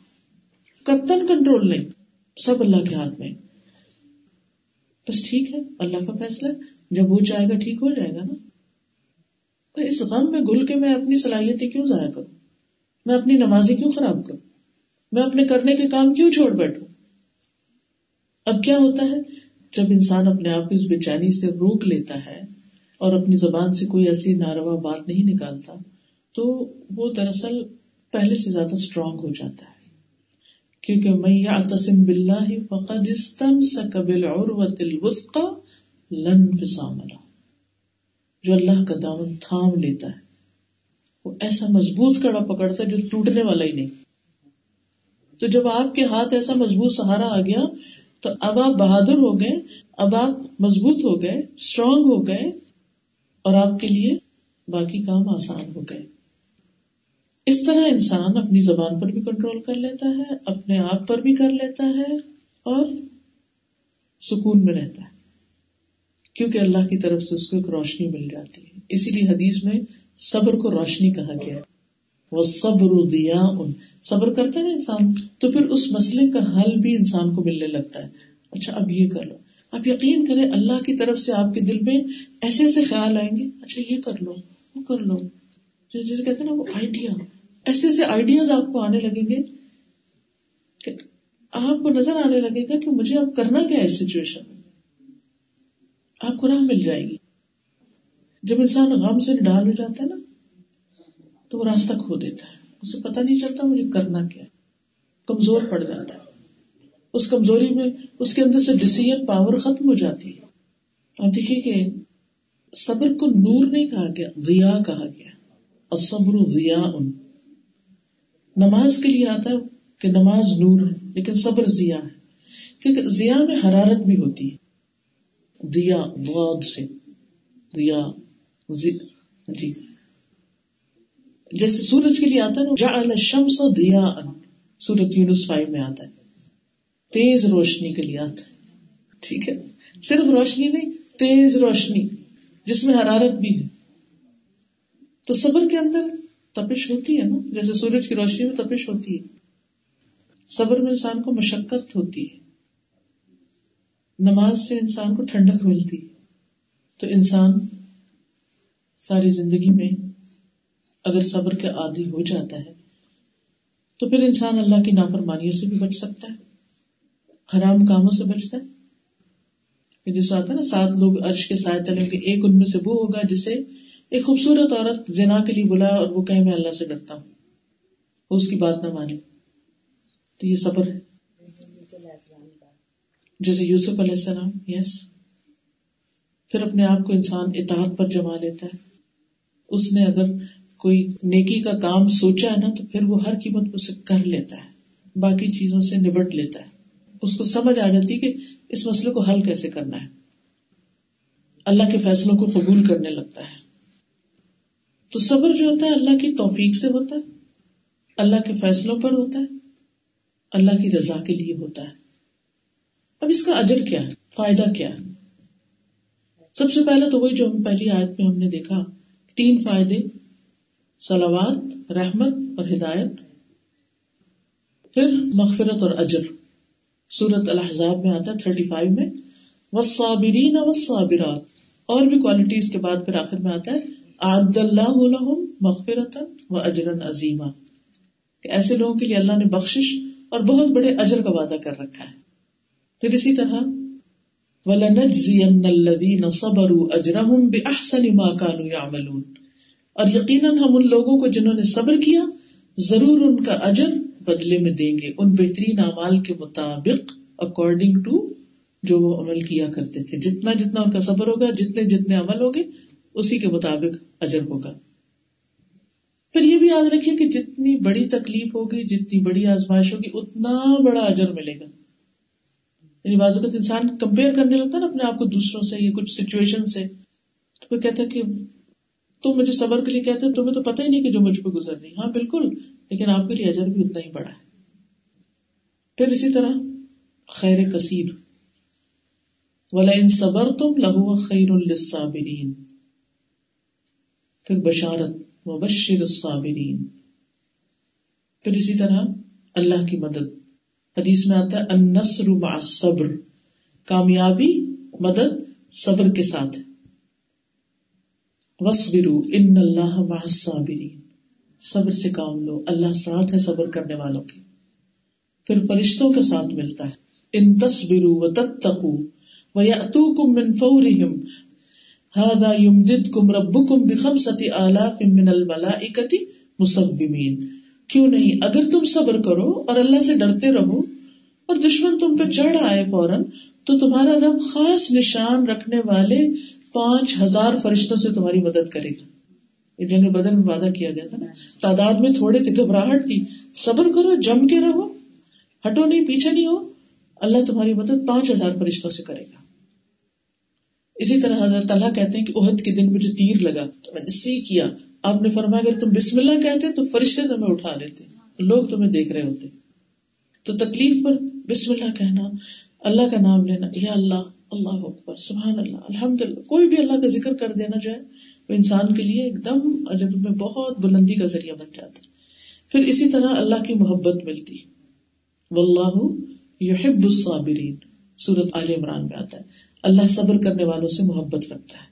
کتن کنٹرول نہیں سب اللہ کے ہاتھ میں۔ بس ٹھیک ہے، اللہ کا فیصلہ جب وہ چاہے گا، ٹھیک ہو جائے گا نا۔ اس غم میں گل کے میں اپنی صلاحیتیں کیوں ضائع کروں؟ میں اپنی نمازی کیوں خراب کروں؟ میں اپنے کرنے کے کام کیوں چھوڑ بیٹھوں؟ اب کیا ہوتا ہے؟ جب انسان اپنے آپ کو اس بے چینی سے روک لیتا ہے اور اپنی زبان سے کوئی ایسی ناروا بات نہیں نکالتا، تو وہ دراصل پہلے سے زیادہ اسٹرانگ ہو جاتا ہے۔ کیونکہ میں یعتصم باللہ فقد استمسک بالعروۃ الوثقى لن فسام جو اللہ کا دامن تھام لیتا ہے۔ وہ ایسا مضبوط کڑا پکڑتا ہے جو ٹوٹنے والا ہی نہیں۔ تو جب آپ کے ہاتھ ایسا مضبوط سہارا آ گیا تو اب آپ بہادر ہو گئے، اب آپ مضبوط ہو گئے اسٹرانگ ہو گئے اور آپ کے لیے باقی کام آسان ہو گئے۔ اس طرح انسان اپنی زبان پر بھی کنٹرول کر لیتا ہے، اپنے آپ پر بھی کر لیتا ہے اور سکون میں رہتا ہے۔ کیونکہ اللہ کی طرف سے اس کو ایک روشنی مل جاتی ہے۔ اسی لیے حدیث میں صبر کو روشنی کہا گیا ہے۔ وہ صبر دیا ان صبر کرتا ہے نا انسان، تو پھر اس مسئلے کا حل بھی انسان کو ملنے لگتا ہے۔ اچھا اب یہ کر لو۔ آپ یقین کریں اللہ کی طرف سے آپ کے دل میں ایسے ایسے خیال آئیں گے اچھا یہ کر لو، وہ کر لو۔ جیسے کہتے ہیں نا وہ آئیڈیا ایسے ایسے آئیڈیاز آپ کو آنے لگیں گے کہ آپ کو نظر آنے لگے گا کہ مجھے اب کرنا کیا ہے اس سچویشن میں؟ آپ کو راہ مل جائے گی. جب انسان غم سے ڈال ہو جاتا ہے نا، تو وہ راستہ کھو دیتا ہے. اسے پتا نہیں چلتا مجھے کرنا کیا کمزور پڑ جاتا ہے. اس کمزوری میں اس کے اندر سے ڈسیزن پاور ختم ہو جاتی ہے. اور دیکھیے کہ صبر کو نور نہیں کہا گیا دیا کہا گیا. اور صبر ضیا ان نماز کے لیے آتا ہے کہ نماز نور ہے، لیکن صبر ضیا ہے، کیونکہ ضیا میں حرارت بھی ہوتی ہے۔ دیا بہت سے دیا جی۔ جیسے سورج کے لیے آتا ہے نا جا شمس دیا سورت یونس فائیو میں آتا ہے۔ تیز روشنی کے لیے آتا ہے۔ ٹھیک ہے؟ صرف روشنی نہیں، تیز روشنی، جس میں حرارت بھی ہے۔ تو صبر کے اندر تپش ہوتی ہے نا؟ جیسے سورج کی روشنی میں تپش ہوتی ہے۔ صبر میں انسان کو مشقت ہوتی ہے۔ نماز سے انسان کو ٹھنڈک ملتی تو انسان ساری زندگی میں اگر صبر کے عادی ہو جاتا ہے، تو پھر انسان اللہ کی نافرمانیوں سے بھی بچ سکتا ہے۔ حرام کاموں سے بچتا ہے۔ جس آتا ہے نا، سات لوگ عرش کے سائے تلے کے ایک ان میں سے وہ ہوگا جسے ایک خوبصورت عورت زنا کے لیے بلا اور وہ کہے میں اللہ سے ڈرتا ہوں۔ وہ اس کی بات نہ مانے۔ تو یہ صبر ہے۔ جیسے یوسف علیہ السلام یس پھر اپنے آپ کو انسان اطاعت پر جما لیتا ہے۔ اس نے اگر کوئی نیکی کا کام سوچا ہے نا، تو پھر وہ ہر قیمت اسے کر لیتا ہے۔ باقی چیزوں سے نبٹ لیتا ہے۔ اس کو سمجھ آ جاتی کہ اس مسئلے کو حل کیسے کرنا ہے۔ اللہ کے فیصلوں کو قبول کرنے لگتا ہے۔ تو صبر جو ہوتا ہے اللہ کی توفیق سے ہوتا ہے، اللہ کے فیصلوں پر ہوتا ہے، اللہ کی رضا کے لیے ہوتا ہے۔ اب اس کا اجر کیا ہے فائدہ کیا؟ ہے سب سے پہلے تو وہی جو ہم پہلی آیت میں ہم نے دیکھا، تین فائدے سلوات رحمت اور ہدایت۔ پھر مغفرت اور اجر۔ سورت الحضاب میں آتا ہے تھرٹی فائیو میں وسابرین وسابرات اور بھی کوالٹیز کے بعد پھر آخر میں آتا ہے عاد اللہ مغفرت و اجرن عظیمہ کہ ایسے لوگوں کے لیے اللہ نے بخشش اور بہت بڑے اجر کا وعدہ کر رکھا ہے۔ پھر اسی طرح، وَلَنَجْزِيَنَّ الَّذِينَ صَبَرُوا أَجْرَهُمْ بِأَحْسَنِ مَا كَانُوا يَعْمَلُونَ۔ اور یقیناً ہم ان لوگوں کو جنہوں نے صبر کیا، ضرور ان کا اجر بدلے میں دیں گے۔ ان بہترین اعمال کے مطابق اکارڈنگ ٹو جو وہ عمل کیا کرتے تھے۔ جتنا جتنا ان کا صبر ہوگا، جتنے جتنے عمل ہوگے اسی کے مطابق اجر ہوگا۔ پھر یہ بھی یاد رکھیے کہ جتنی بڑی تکلیف ہوگی، جتنی بڑی آزمائش ہوگی، اتنا بڑا اجر ملے گا۔ یعنی بعض اوقات انسان کمپیئر کرنے لگتا ہے نا اپنے آپ کو دوسروں سے، یا کچھ سچویشن سے۔ تو وہ کہتا ہے کہ تم مجھے صبر کے لیے کہتے تمہیں تو پتہ ہی نہیں کہ جو مجھ پہ گزر رہی ہاں بالکل، لیکن آپ کے لیے اجر بھی اتنا ہی بڑا ہے۔ پھر اسی طرح خیر کثیر۔ ولا ان صبر تم لہو خیر الصابرین پھر بشارت وبشر الصابرین۔ پھر اسی طرح اللہ کی مدد۔ حدیث میں آتا ہے، النصر مع الصبر۔ کامیابی، مدد، صبر کے ساتھ۔ وسبرو ان اللہ مع الصابرین۔ صبر سے کام لو، اللہ ساتھ ہے صبر کرنے والوں کی۔ پھر فرشتوں کا ساتھ ملتا ہے۔ ان تصبروا وتتقوا وياتوكم من فورهم هذا يمددكم ربكم بخمسة آلاف من الملائكة مسبمين کیوں نہیں؟ اگر تم صبر کرو اور اللہ سے ڈرتے رہو اور دشمن تم پہ چڑھ آئے فوراً، تو تمہارا رب خاص نشان رکھنے والے پانچ ہزار فرشتوں سے تمہاری مدد کرے گا۔ یہ جنگ بدل میں وعدہ کیا گیا تھا نا؟ تعداد میں تھوڑے تھے، گھبراہٹ تھی۔ صبر کرو، جم کے رہو، ہٹو نہیں، پیچھے نہیں ہو۔ اللہ تمہاری مدد پانچ ہزار فرشتوں سے کرے گا۔ اسی طرح حضرت اللہ کہتے ہیں کہ عہد کے دن مجھے تیر لگا، تو میں نے سی کیا۔ آپ نے فرمایا، اگر تم بسم اللہ کہتے تو فرشتے تمہیں اٹھا لیتے، لوگ تمہیں دیکھ رہے ہوتے۔ تو تکلیف پر بسم اللہ کہنا، اللہ کا نام لینا، یا اللہ اللہ اکبر، سبحان اللہ الحمد للہ کوئی بھی اللہ کا ذکر کر دینا جائے وہ انسان کے لیے ایک دم عجب میں بہت بلندی کا ذریعہ بن جاتا۔ پھر اسی طرح اللہ کی محبت ملتی۔ واللہ یحب الصابرین۔ سورت عال عمران میں آتا ہے۔ اللہ صبر کرنے والوں سے محبت رکھتا ہے۔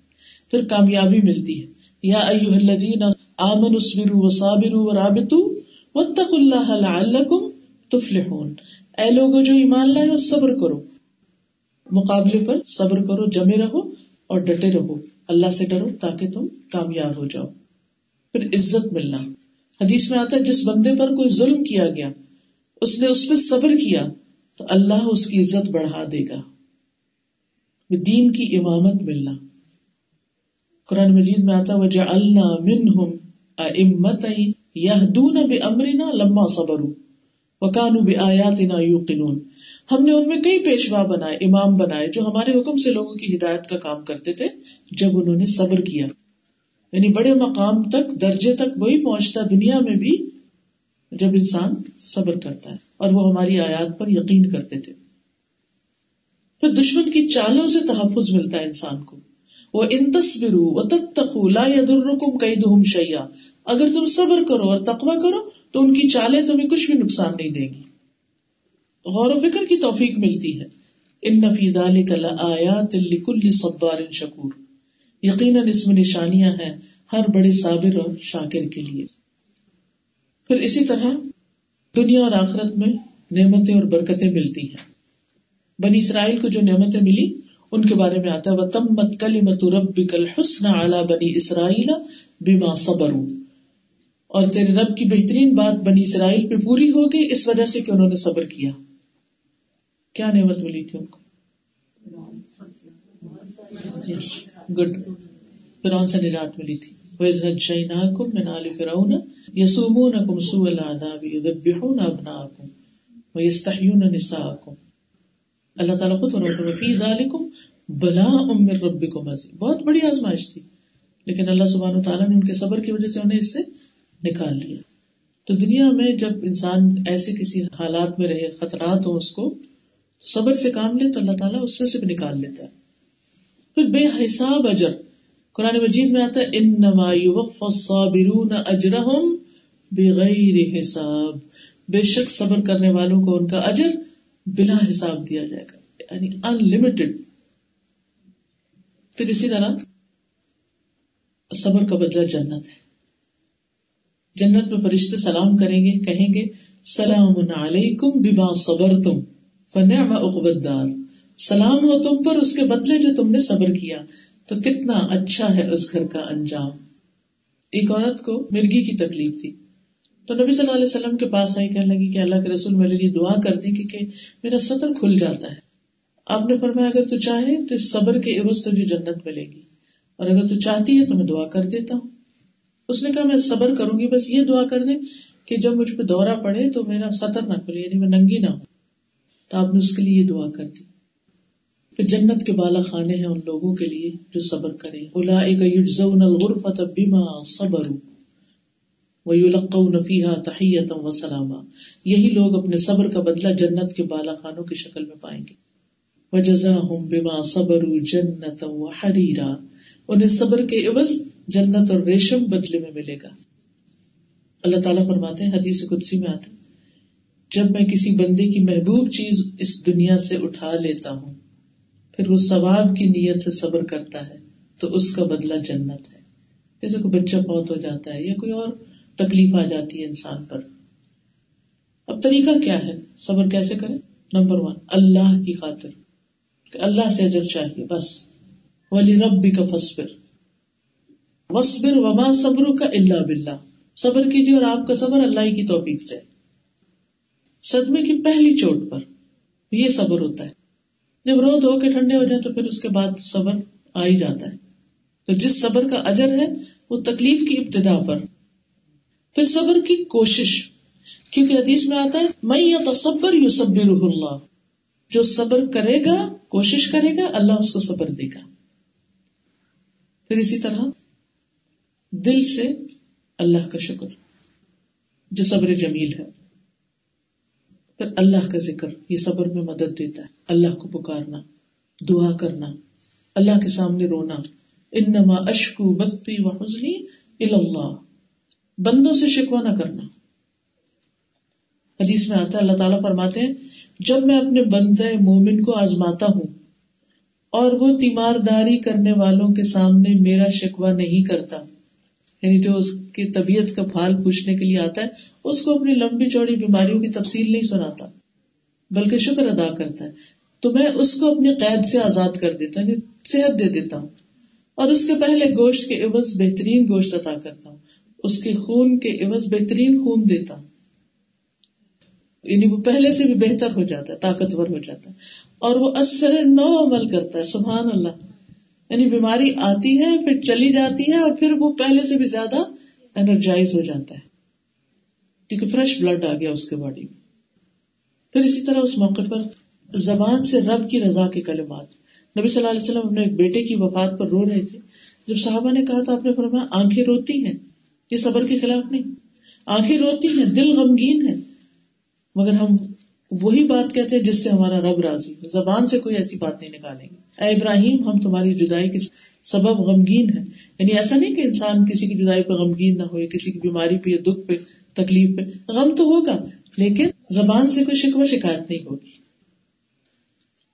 پھر کامیابی ملتی ہے۔ یا ایوہ الذین آمنوا اصبروا وصابروا ورابطوا واتقوا اللہ لعلکم تفلحون۔ اے لوگوں جو ایمان لائے اور صبر کرو۔ مقابلے پر صبر کرو، جمے رہو اور ڈٹے رہو۔ اللہ سے ڈرو تاکہ تم کامیاب ہو جاؤ۔ پھر عزت ملنا۔ حدیث میں آتا ہے، جس بندے پر کوئی ظلم کیا گیا، اس نے اس پہ صبر کیا، تو اللہ اس کی عزت بڑھا دے گا۔ دین کی امامت ملنا۔ قرآن مجید میں آتا وجہ اللہ من ہم امت یہ دون بے امرینا لما صبر وکانو بے آیات ہم نے ان میں کئی پیشوا بنائے، امام بنائے، جو ہمارے حکم سے لوگوں کی ہدایت کا کام کرتے تھے، جب انہوں نے صبر کیا۔ یعنی بڑے مقام تک، درجے تک وہی پہنچتا دنیا میں بھی جب انسان صبر کرتا ہے اور وہ ہماری آیات پر یقین کرتے تھے۔ پھر دشمن کی چالوں سے تحفظ ملتا ہے انسان کو۔ وہ ان تصبرو لا کیدہم شیئا۔ اگر تم صبر کرو اور تقوی کرو، تو ان کی چالیں تمہیں کچھ بھی نقصان نہیں دیں گی۔ غور و فکر کی توفیق ملتی ہے۔ ان نفی آیات لکل صبار شکور۔ یقیناً اس میں نشانیاں ہیں ہر بڑے صابر اور شاکر کے لیے۔ پھر اسی طرح دنیا اور آخرت میں نعمتیں اور برکتیں ملتی ہیں۔ بنی اسرائیل کو جو نعمتیں ملی، ان کے بارے میں آتا ہے وہ تم مت کلی مت رب کل حسن اعلیٰ اور تیرے رب کی بہترین بات بنی اسرائیل پہ پوری ہو گئی اس وجہ سے کہ انہوں نے صبر کیا۔ کیا نعمت ملی تھی ان کو؟ گڈ فرعون سے نجات ملی تھی۔ وَإِذْ مِنْ آلِ فِرَعُونَ يَسُومُونَكُمْ سُوءَ الْعَذَابِ يُذَبِّحُونَ أَبْنَاءَكُمْ وَيَسْتَحْيُونَ نِسَاءَكُمْ۔ اللہ تعالیٰ خود فرماتا ہے فی ذالکم بلاء من بہت بڑی آزمائش تھی، لیکن اللہ سبحانہ تعالیٰ نے ان کے صبر کی وجہ سے انہیں اس سے نکال لیا۔ تو دنیا میں جب انسان ایسے کسی حالات میں رہے، خطرات ہوں اس کو صبر سے کام لے تو اللہ تعالیٰ اس میں سے بھی نکال لیتا ہے۔ پھر بے حساب اجر، قرآن مجید میں آتا ہے ان الصابرون اجرهم بغیر حساب. بے شک صبر کرنے والوں کو ان کا اجر بلا حساب دیا جائے گا یعنی ان لمیٹڈ پھر اسی طرح صبر کا بدلہ جنت ہے۔ جنت میں فرشتے سلام کریں گے، کہیں گے، سلام علیکم بما صبرتم فن اقبت دار سلام ہو تم پر اس کے بدلے جو تم نے صبر کیا۔ تو کتنا اچھا ہے اس گھر کا انجام۔ ایک عورت کو مرگی کی تکلیف تھی۔ تو نبی صلی اللہ علیہ وسلم کے پاس آئی کہنے لگی کہ اللہ کے رسول میرے لیے دعا کر دی کہ کہ میرا سطر کھل جاتا ہے۔ آپ نے فرمایا، اگر تو چاہے تو اس صبر کے عوض تجھے جنت ملے گی۔ اور اگر تو چاہتی ہے تو میں دعا کر دیتا ہوں۔ اس نے کہا، میں صبر کروں گی، بس یہ دعا کر دیں کہ جب مجھ پہ دورہ پڑے تو میرا سطر نہ کھلے یعنی میں ننگی نہ ہوں۔ تو آپ نے اس کے لیے یہ دعا کر دی۔ پھر جنت کے بالا خانے ہیں ان لوگوں کے لیے جو صبر کرے الا ایک الغرفة بما صبروا۔ ويلقون فيها تحية وسلاما۔ یہی لوگ اپنے صبر کا بدلہ جنت کے بالا خانوں کی شکل میں پائیں گے۔ وجزاهم بما صبروا جنتا وحريرا۔ انہیں صبر کے عوض جنت اور ریشم بدلے میں ملے گا۔ اللہ تعالیٰ فرماتے ہیں، حدیث قدسی میں آتے جب میں کسی بندے کی محبوب چیز اس دنیا سے اٹھا لیتا ہوں، پھر وہ ثواب کی نیت سے صبر کرتا ہے، تو اس کا بدلہ جنت ہے۔ جیسے کوئی بچہ بہت ہو جاتا ہے یا کوئی اور تکلیف آ جاتی ہے انسان پر۔ اب طریقہ کیا ہے؟ صبر کیسے کرے نمبر ون اللہ کی خاطر۔ کہ اللہ سے اجر چاہیے، بس۔ ولی رب بھی کا فصبر وصبر وما صبر کا اللہ بلّہ صبر کیجیے اور آپ کا صبر اللہ کی توفیق سے۔ صدمے کی پہلی چوٹ پر یہ صبر ہوتا ہے۔ جب رو دھو کے ٹھنڈے ہو جائے تو پھر اس کے بعد صبر آ ہی جاتا ہے۔ تو جس صبر کا اجر ہے، وہ تکلیف کی ابتدا پر پھر صبر کی کوشش۔ کیونکہ حدیث میں آتا ہے میں یا تصبر یو صبر اللہ جو صبر کرے گا، کوشش کرے گا، اللہ اس کو صبر دے گا۔ پھر اسی طرح دل سے اللہ کا شکر، جو صبر جمیل ہے۔ پھر اللہ کا ذکر، یہ صبر میں مدد دیتا ہے۔ اللہ کو پکارنا، دعا کرنا، اللہ کے سامنے رونا۔ انما اشکو بکتی و حسنی اللہ بندوں سے شکوا نہ کرنا۔ حدیث میں آتا ہے، اللہ تعالیٰ فرماتے ہیں، جب میں اپنے بندے مومن کو آزماتا ہوں اور وہ تیمارداری کرنے والوں کے سامنے میرا شکوا نہیں کرتا یعنی جو اس کی طبیعت کا پھال پوچھنے کے لیے آتا ہے، اس کو اپنی لمبی چوڑی بیماریوں کی تفصیل نہیں سناتا، بلکہ شکر ادا کرتا ہے۔ تو میں اس کو اپنی قید سے آزاد کر دیتا ہوں یعنی صحت دے دیتا ہوں، اور اس کے پہلے گوشت کے عوض بہترین گوشت عطا کرتا ہوں۔ اس کے خون کے عوض بہترین خون دیتا۔ یعنی وہ پہلے سے بھی بہتر ہو جاتا ہے، طاقتور ہو جاتا ہے۔ اور وہ اثر نو عمل کرتا ہے، سبحان اللہ۔ یعنی بیماری آتی ہے، پھر چلی جاتی ہے اور پھر وہ پہلے سے بھی زیادہ انرجائز ہو جاتا ہے۔ کیونکہ فریش بلڈ آ گیا اس کے باڈی میں۔ پھر اسی طرح اس موقع پر زبان سے رب کی رضا کے کلمات۔ نبی صلی اللہ علیہ وسلم اپنے ایک بیٹے کی وفات پر رو رہے تھے۔ جب صحابہ نے کہا تو آپ نے فرمایا، آنکھیں روتی ہیں۔ یہ صبر کے خلاف نہیں۔ آنکھیں روتی ہیں، دل غمگین ہے۔ مگر ہم وہی بات کہتے ہیں جس سے ہمارا رب راضی ہو زبان سے کوئی ایسی بات نہیں نکالیں گے۔ اے ابراہیم، ہم تمہاری جدائی کے سبب غمگین ہے یعنی ایسا نہیں کہ انسان کسی کی جدائی پہ غمگین نہ ہو کسی کی بیماری پہ یا دکھ پہ، تکلیف پہ۔ غم تو ہوگا، لیکن زبان سے کوئی شکوہ شکایت نہیں ہوگی۔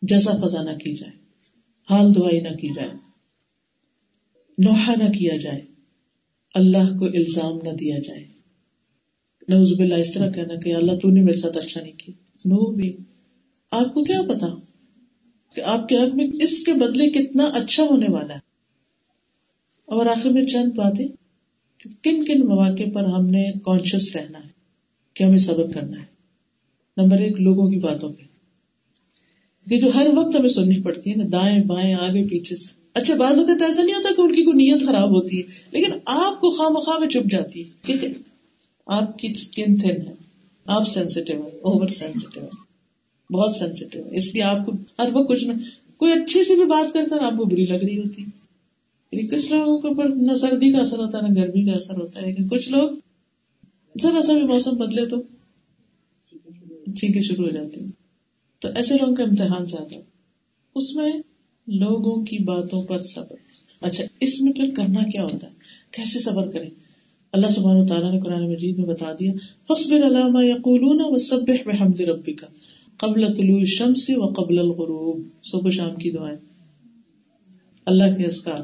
جیسا فضا نہ کی جائے، حال دعائی نہ کی جائے، نوحہ نہ کیا جائے۔ اللہ کو الزام نہ دیا جائے۔ نوز باللہ، اس طرح کہنا کہ اللہ تو نے میرے ساتھ اچھا نہیں کیا۔ نو بھی۔ آپ کو کیا پتا کہ آپ کے حق میں اس کے بدلے کتنا اچھا ہونے والا ہے۔ اور آخر میں چند باتیں کن کن مواقع پر ہم نے کانشیس رہنا ہے، کہ ہمیں صبر کرنا ہے۔ نمبر ایک، لوگوں کی باتوں پہ۔ کہ جو ہر وقت ہمیں سننی پڑتی ہے نا، دائیں بائیں، آگے، پیچھے سے۔ اچھا بعض اوقات ایسا نہیں ہوتا کہ ان کی کوئی نیت خراب ہوتی ہے، لیکن آپ کو خواہ مخواہ میں چپ جاتی ہے، ٹھیک ہے؟ آپ کی اسکن تھن ہے، آپ سینسیٹیو ہے اوور سینسیٹیو ہے بہت سینسیٹیو ہے اس لیے آپ کو ہر وقت کچھ نہ، کوئی اچھی سی بھی بات کرتا ہے آپ کو بری لگ رہی ہوتی یعنی کچھ لوگوں کے اوپر نہ سردی کا اثر ہوتا ہے، نہ گرمی کا اثر ہوتا ہے، لیکن کچھ لوگ ذرا سا بھی موسم بدلے تو ٹھیک شروع ہو جاتی ہیں۔ تو ایسے لوگوں کا امتحان زیادہ اس میں لوگوں کی باتوں پر صبر۔ اچھا اس میں پھر کرنا کیا ہوتا ہے؟ کیسے صبر کریں؟ اللہ سبحانہ تعالیٰ نے قرآن مجید میں بتا دیا فصبر علامہ یقولون وسبح بحمد ربک قبل طلوع الشمس و قبل الغروب۔ صبح شام کی دعائیں۔ اللہ کے اذکار۔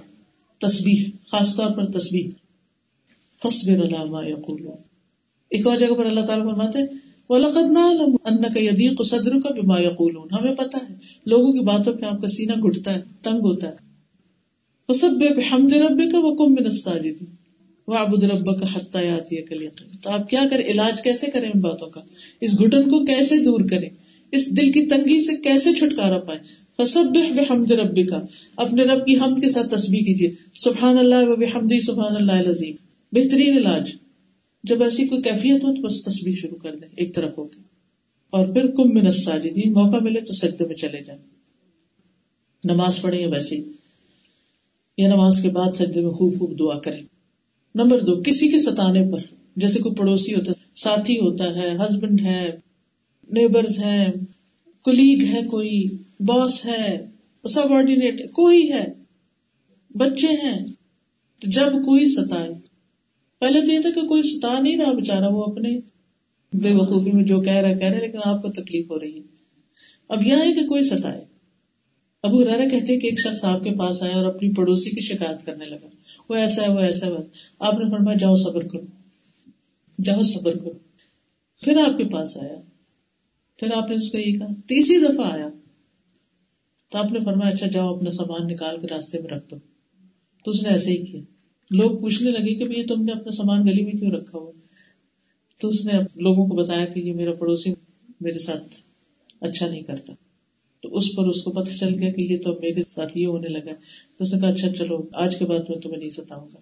تسبیح، خاص طور پر تسبیح۔ فصبر علامہ یقولون۔ ایک اور جگہ پر اللہ تعالیٰ فرماتے وَلَقَدْ نَعْلَمُ أَنَّكَ يَضِيقُ صَدْرُكَ بِمَا يَقُولُونَ۔ ہمیں پتہ ہے، لوگوں کی باتوں پہ آپ کا سینہ گھٹتا ہے، تنگ ہوتا ہے۔ فَسَبِّحْ بِحَمْدِ رَبِّكَ وَقُمْ مِنَ السَّاجِدِينَ۔ وہ ابود ربا کا حتیہ آتی ہے کل تو آپ کیا کریں؟ علاج کیسے کریں ان باتوں کا؟ اس گھٹن کو کیسے دور کریں؟ اس دل کی تنگی سے کیسے چھٹکارا پائے فسب بحمد ربی کا اپنے رب کی حمد کے ساتھ تسبیح کیجیے سبحان اللہ و بحمدی سبحان اللہ العظیم۔ بہترین علاج۔ جب ایسی کوئی کیفیت ہو تو بس تسبیح شروع کر دیں، ایک طرف ہو کے۔ اور پھر کم من الساجدین، موقع ملے تو سجدے میں چلے جائیں۔ نماز پڑھیں یا ویسے یا نماز کے بعد سجدے میں خوب خوب دعا کریں۔ نمبر دو، کسی کے ستانے پر، جیسے کوئی پڑوسی ہوتا ہے، ساتھی ہوتا ہے ہسبینڈ ہے نیبرز ہے کلیگ ہے کوئی باس ہے سب آرڈینیٹ کوئی ہے، بچے ہیں۔ تو جب کوئی ستائے پہلے تو یہ تھا کہ کوئی ستا نہیں رہا بےچارا وہ اپنے بے وقوفی میں جو کہہ رہا کہہ رہا لیکن آپ کو تکلیف ہو رہی ہے۔ اب یہاں ہے کہ کوئی ستائے ابو رارا کہتے کہ ایک شخص آپ کے پاس آیا اور اپنی پڑوسی کی شکایت کرنے لگا۔ وہ ایسا ہے، وہ ایسا ہے۔ آپ نے فرمایا، جاؤ صبر کرو۔ جاؤ صبر کرو۔ پھر آپ کے پاس آیا۔ پھر آپ نے اس کو یہ کہا۔ تیسری دفعہ آیا۔ تو آپ نے فرمایا اچھا جاؤ اپنا سامان نکال کے راستے میں رکھ دو۔ تو اس نے ایسے ہی کیا۔ لوگ پوچھنے لگے کہ یہ تم نے اپنا سامان گلی میں کیوں رکھا ہوا تو اس نے لوگوں کو بتایا کہ یہ میرا پڑوسی میرے ساتھ اچھا نہیں کرتا۔ تو اس پر اس کو پتہ چل گیا کہ یہ تو میرے ساتھ یہ ہونے لگا تو اس نے کہا اچھا چلو، آج کے بعد میں تمہیں نہیں ستاؤں گا۔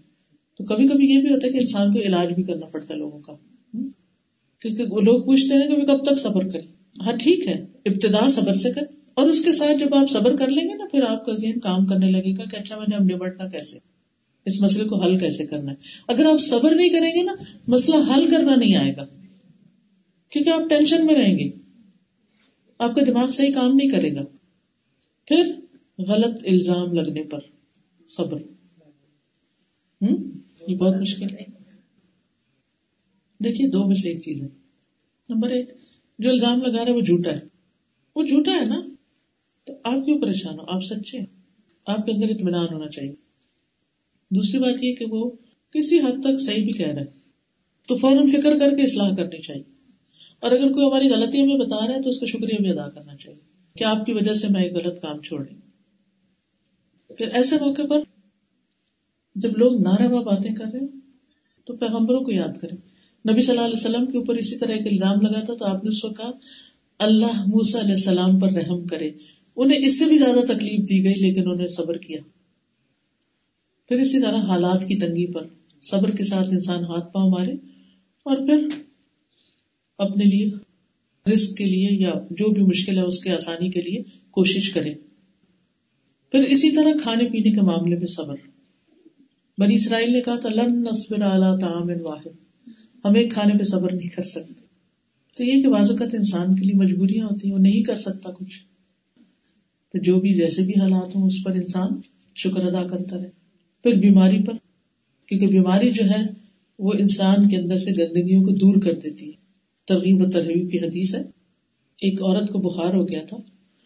تو کبھی کبھی یہ بھی ہوتا ہے کہ انسان کو علاج بھی کرنا پڑتا ہے لوگوں کا۔ کیونکہ وہ لوگ پوچھتے ہیں کہ کب تک صبر کریں۔ ہاں ٹھیک ہے، ابتدا صبر سے کر۔ اور اس کے ساتھ جب آپ صبر کر لیں گے نا، پھر آپ کا ذہن کام کرنے لگے گا کہ اچھا میں نے اب نمٹنا کیسے؟ اس مسئلے کو حل کیسے کرنا ہے؟ اگر آپ صبر نہیں کریں گے نا، مسئلہ حل کرنا نہیں آئے گا۔ کیونکہ آپ ٹینشن میں رہیں گے۔ آپ کا دماغ صحیح کام نہیں کرے گا۔ پھر غلط الزام لگنے پر صبر۔ ہوں یہ بہت مشکل ہے۔ دیکھیے، دو میں سے ایک چیز ہے۔ نمبر ایک، جو الزام لگا رہا ہے وہ جھوٹا ہے۔ وہ جھوٹا ہے نا؟ تو آپ کیوں پریشان ہو؟ آپ سچے آپ کے اندر اطمینان ہونا چاہیے۔ دوسری بات یہ کہ وہ کسی حد تک صحیح بھی کہہ رہا ہے۔ تو فوراً فکر کر کے اصلاح کرنی چاہیے۔ اور اگر کوئی ہماری غلطی ہمیں بتا رہا ہے تو اس کا شکریہ بھی ادا کرنا چاہیے کہ آپ کی وجہ سے میں ایک غلط کام چھوڑ رہی پھر ایسے موقع پر جب لوگ نعرہ باتیں کر رہے تو پیغمبروں کو یاد کریں۔ نبی صلی اللہ علیہ وسلم کے اوپر اسی طرح ایک الزام لگا تھا تو آپ نے اس کو کہا، اللہ موسا علیہ السلام پر رحم کرے۔ انہیں اس سے بھی زیادہ تکلیف دی گئی لیکن انہوں نے صبر کیا۔ پھر اسی طرح حالات کی تنگی پر صبر کے ساتھ انسان ہاتھ پاؤں مارے اور پھر اپنے لیے رسک کے لیے یا جو بھی مشکل ہے اس کے آسانی کے لیے کوشش کرے۔ پھر اسی طرح کھانے پینے کے معاملے میں صبر۔ بنی اسرائیل نے کہا تھا، لن نصبر اعلیٰ تعام واحد۔ ہم ایک کھانے پہ صبر نہیں کر سکتے۔ تو یہ کہ بازوقت انسان کے لیے مجبوریاں ہوتی ہیں، وہ نہیں کر سکتا کچھ۔ تو جو بھی جیسے بھی حالات ہوں، اس پر انسان شکر ادا کرتا رہے۔ پھر بیماری پر، کیونکہ بیماری جو ہے، وہ انسان کے اندر سے گندگیوں کو دور کر دیتی ہے۔ ترغیب و ترغیب کی حدیث ہے۔ ایک عورت کو بخار ہو گیا تھا۔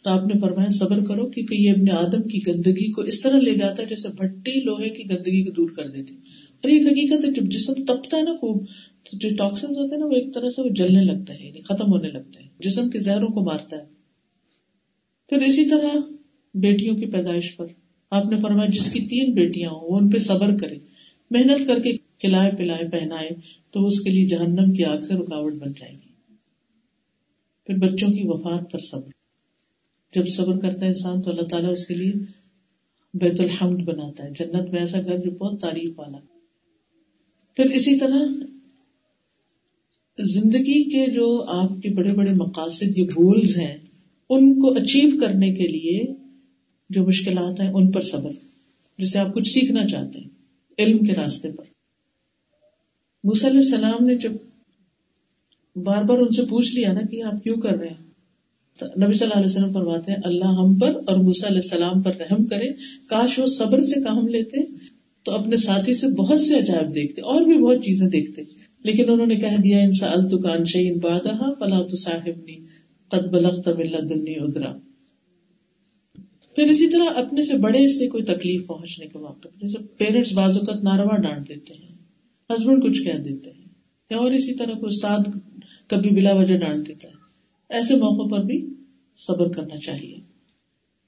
تو آپ نے فرمایا، صبر کرو، کیونکہ یہ اپنے آدم کی گندگی کو اس طرح لے جاتا ہے جیسے بھٹی لوہے کی گندگی کو دور کر دیتی۔ اور یہ حقیقت ہے، جب جسم تپتا ہے نا خوب، تو جو ٹاکسن ہوتے ہیں نا، وہ ایک طرح سے وہ جلنے لگتا ہے یعنی ختم ہونے لگتا ہے۔ جسم کے زہروں کو مارتا ہے۔ پھر اسی طرح بیٹیوں کی پیدائش پر۔ آپ نے فرمایا جس کی تین بیٹیاں ہوں، وہ ان پہ صبر کرے محنت کر کے کھلائے پلائے پہنائے، تو اس کے لیے جہنم کی آگ سے رکاوٹ بن جائے گی۔ پھر بچوں کی وفات پر صبر۔ جب صبر کرتا ہے انسان، تو اللہ تعالیٰ اس کے لیے بیت الحمد بناتا ہے۔ جنت میں ایسا گھر جو بہت تعریف والا۔ پھر اسی طرح زندگی کے جو آپ کے بڑے بڑے مقاصد یا گولز ہیں، ان کو اچیو کرنے کے لیے جو مشکلات ہیں، ان پر صبر، جسے آپ کچھ سیکھنا چاہتے ہیں، علم کے راستے پر۔ علیہ السلام نے جب بار بار ان سے پوچھ لیا نا کہ آپ کیوں کر رہے ہیں، تو نبی صلی اللہ علیہ وسلم فرماتے ہیں، اللہ ہم پر اور موسیٰ علیہ السلام پر رحم کرے۔ کاش وہ صبر سے کام لیتے، تو اپنے ساتھی سے بہت سے عجائب دیکھتے، اور بھی بہت چیزیں دیکھتے۔ لیکن انہوں نے کہہ دیا، ان سا التکان شعین بادہ فلا تو صاحب نی قد بلغت من لدنی ادرا پھر اسی طرح اپنے سے بڑے سے کوئی تکلیف پہنچنے کے موقع جیسے پیرنٹس بعض اوقات ناروا ڈانٹ دیتے ہیں ہسبینڈ کچھ کہہ دیتے ہیں، یا اور اسی طرح کوئی استاد کبھی بلا وجہ ڈانٹ دیتا ہے۔ ایسے موقع پر بھی صبر کرنا چاہیے۔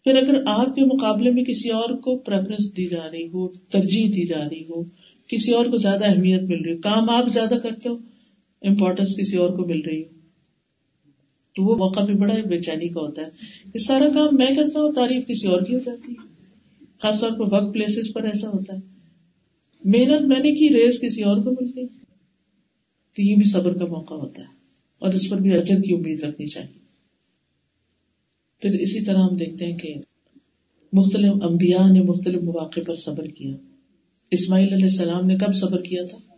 پھر اگر آپ کے مقابلے میں کسی اور کو پریفرنس دی جا رہی ہو، ترجیح دی جا رہی ہو، کسی اور کو زیادہ اہمیت مل رہی ہو، کام آپ زیادہ کرتے ہو امپورٹینس کسی اور کو مل رہی ہو تو وہ موقع بھی بڑا بے چینی کا ہوتا ہے یہ سارا کام میں کرتا ہوں، تعریف کسی اور کی ہو جاتی ہے۔ خاص طور پر ورک پلیسز پر ایسا ہوتا ہے۔ محنت میں نے کی ریز کسی اور کو مل گئی۔ تو یہ بھی صبر کا موقع ہوتا ہے۔ اور اس پر بھی اجر کی امید رکھنی چاہیے۔ پھر اسی طرح ہم دیکھتے ہیں کہ مختلف انبیاء نے مختلف مواقع پر صبر کیا۔ اسماعیل علیہ السلام نے کب صبر کیا تھا؟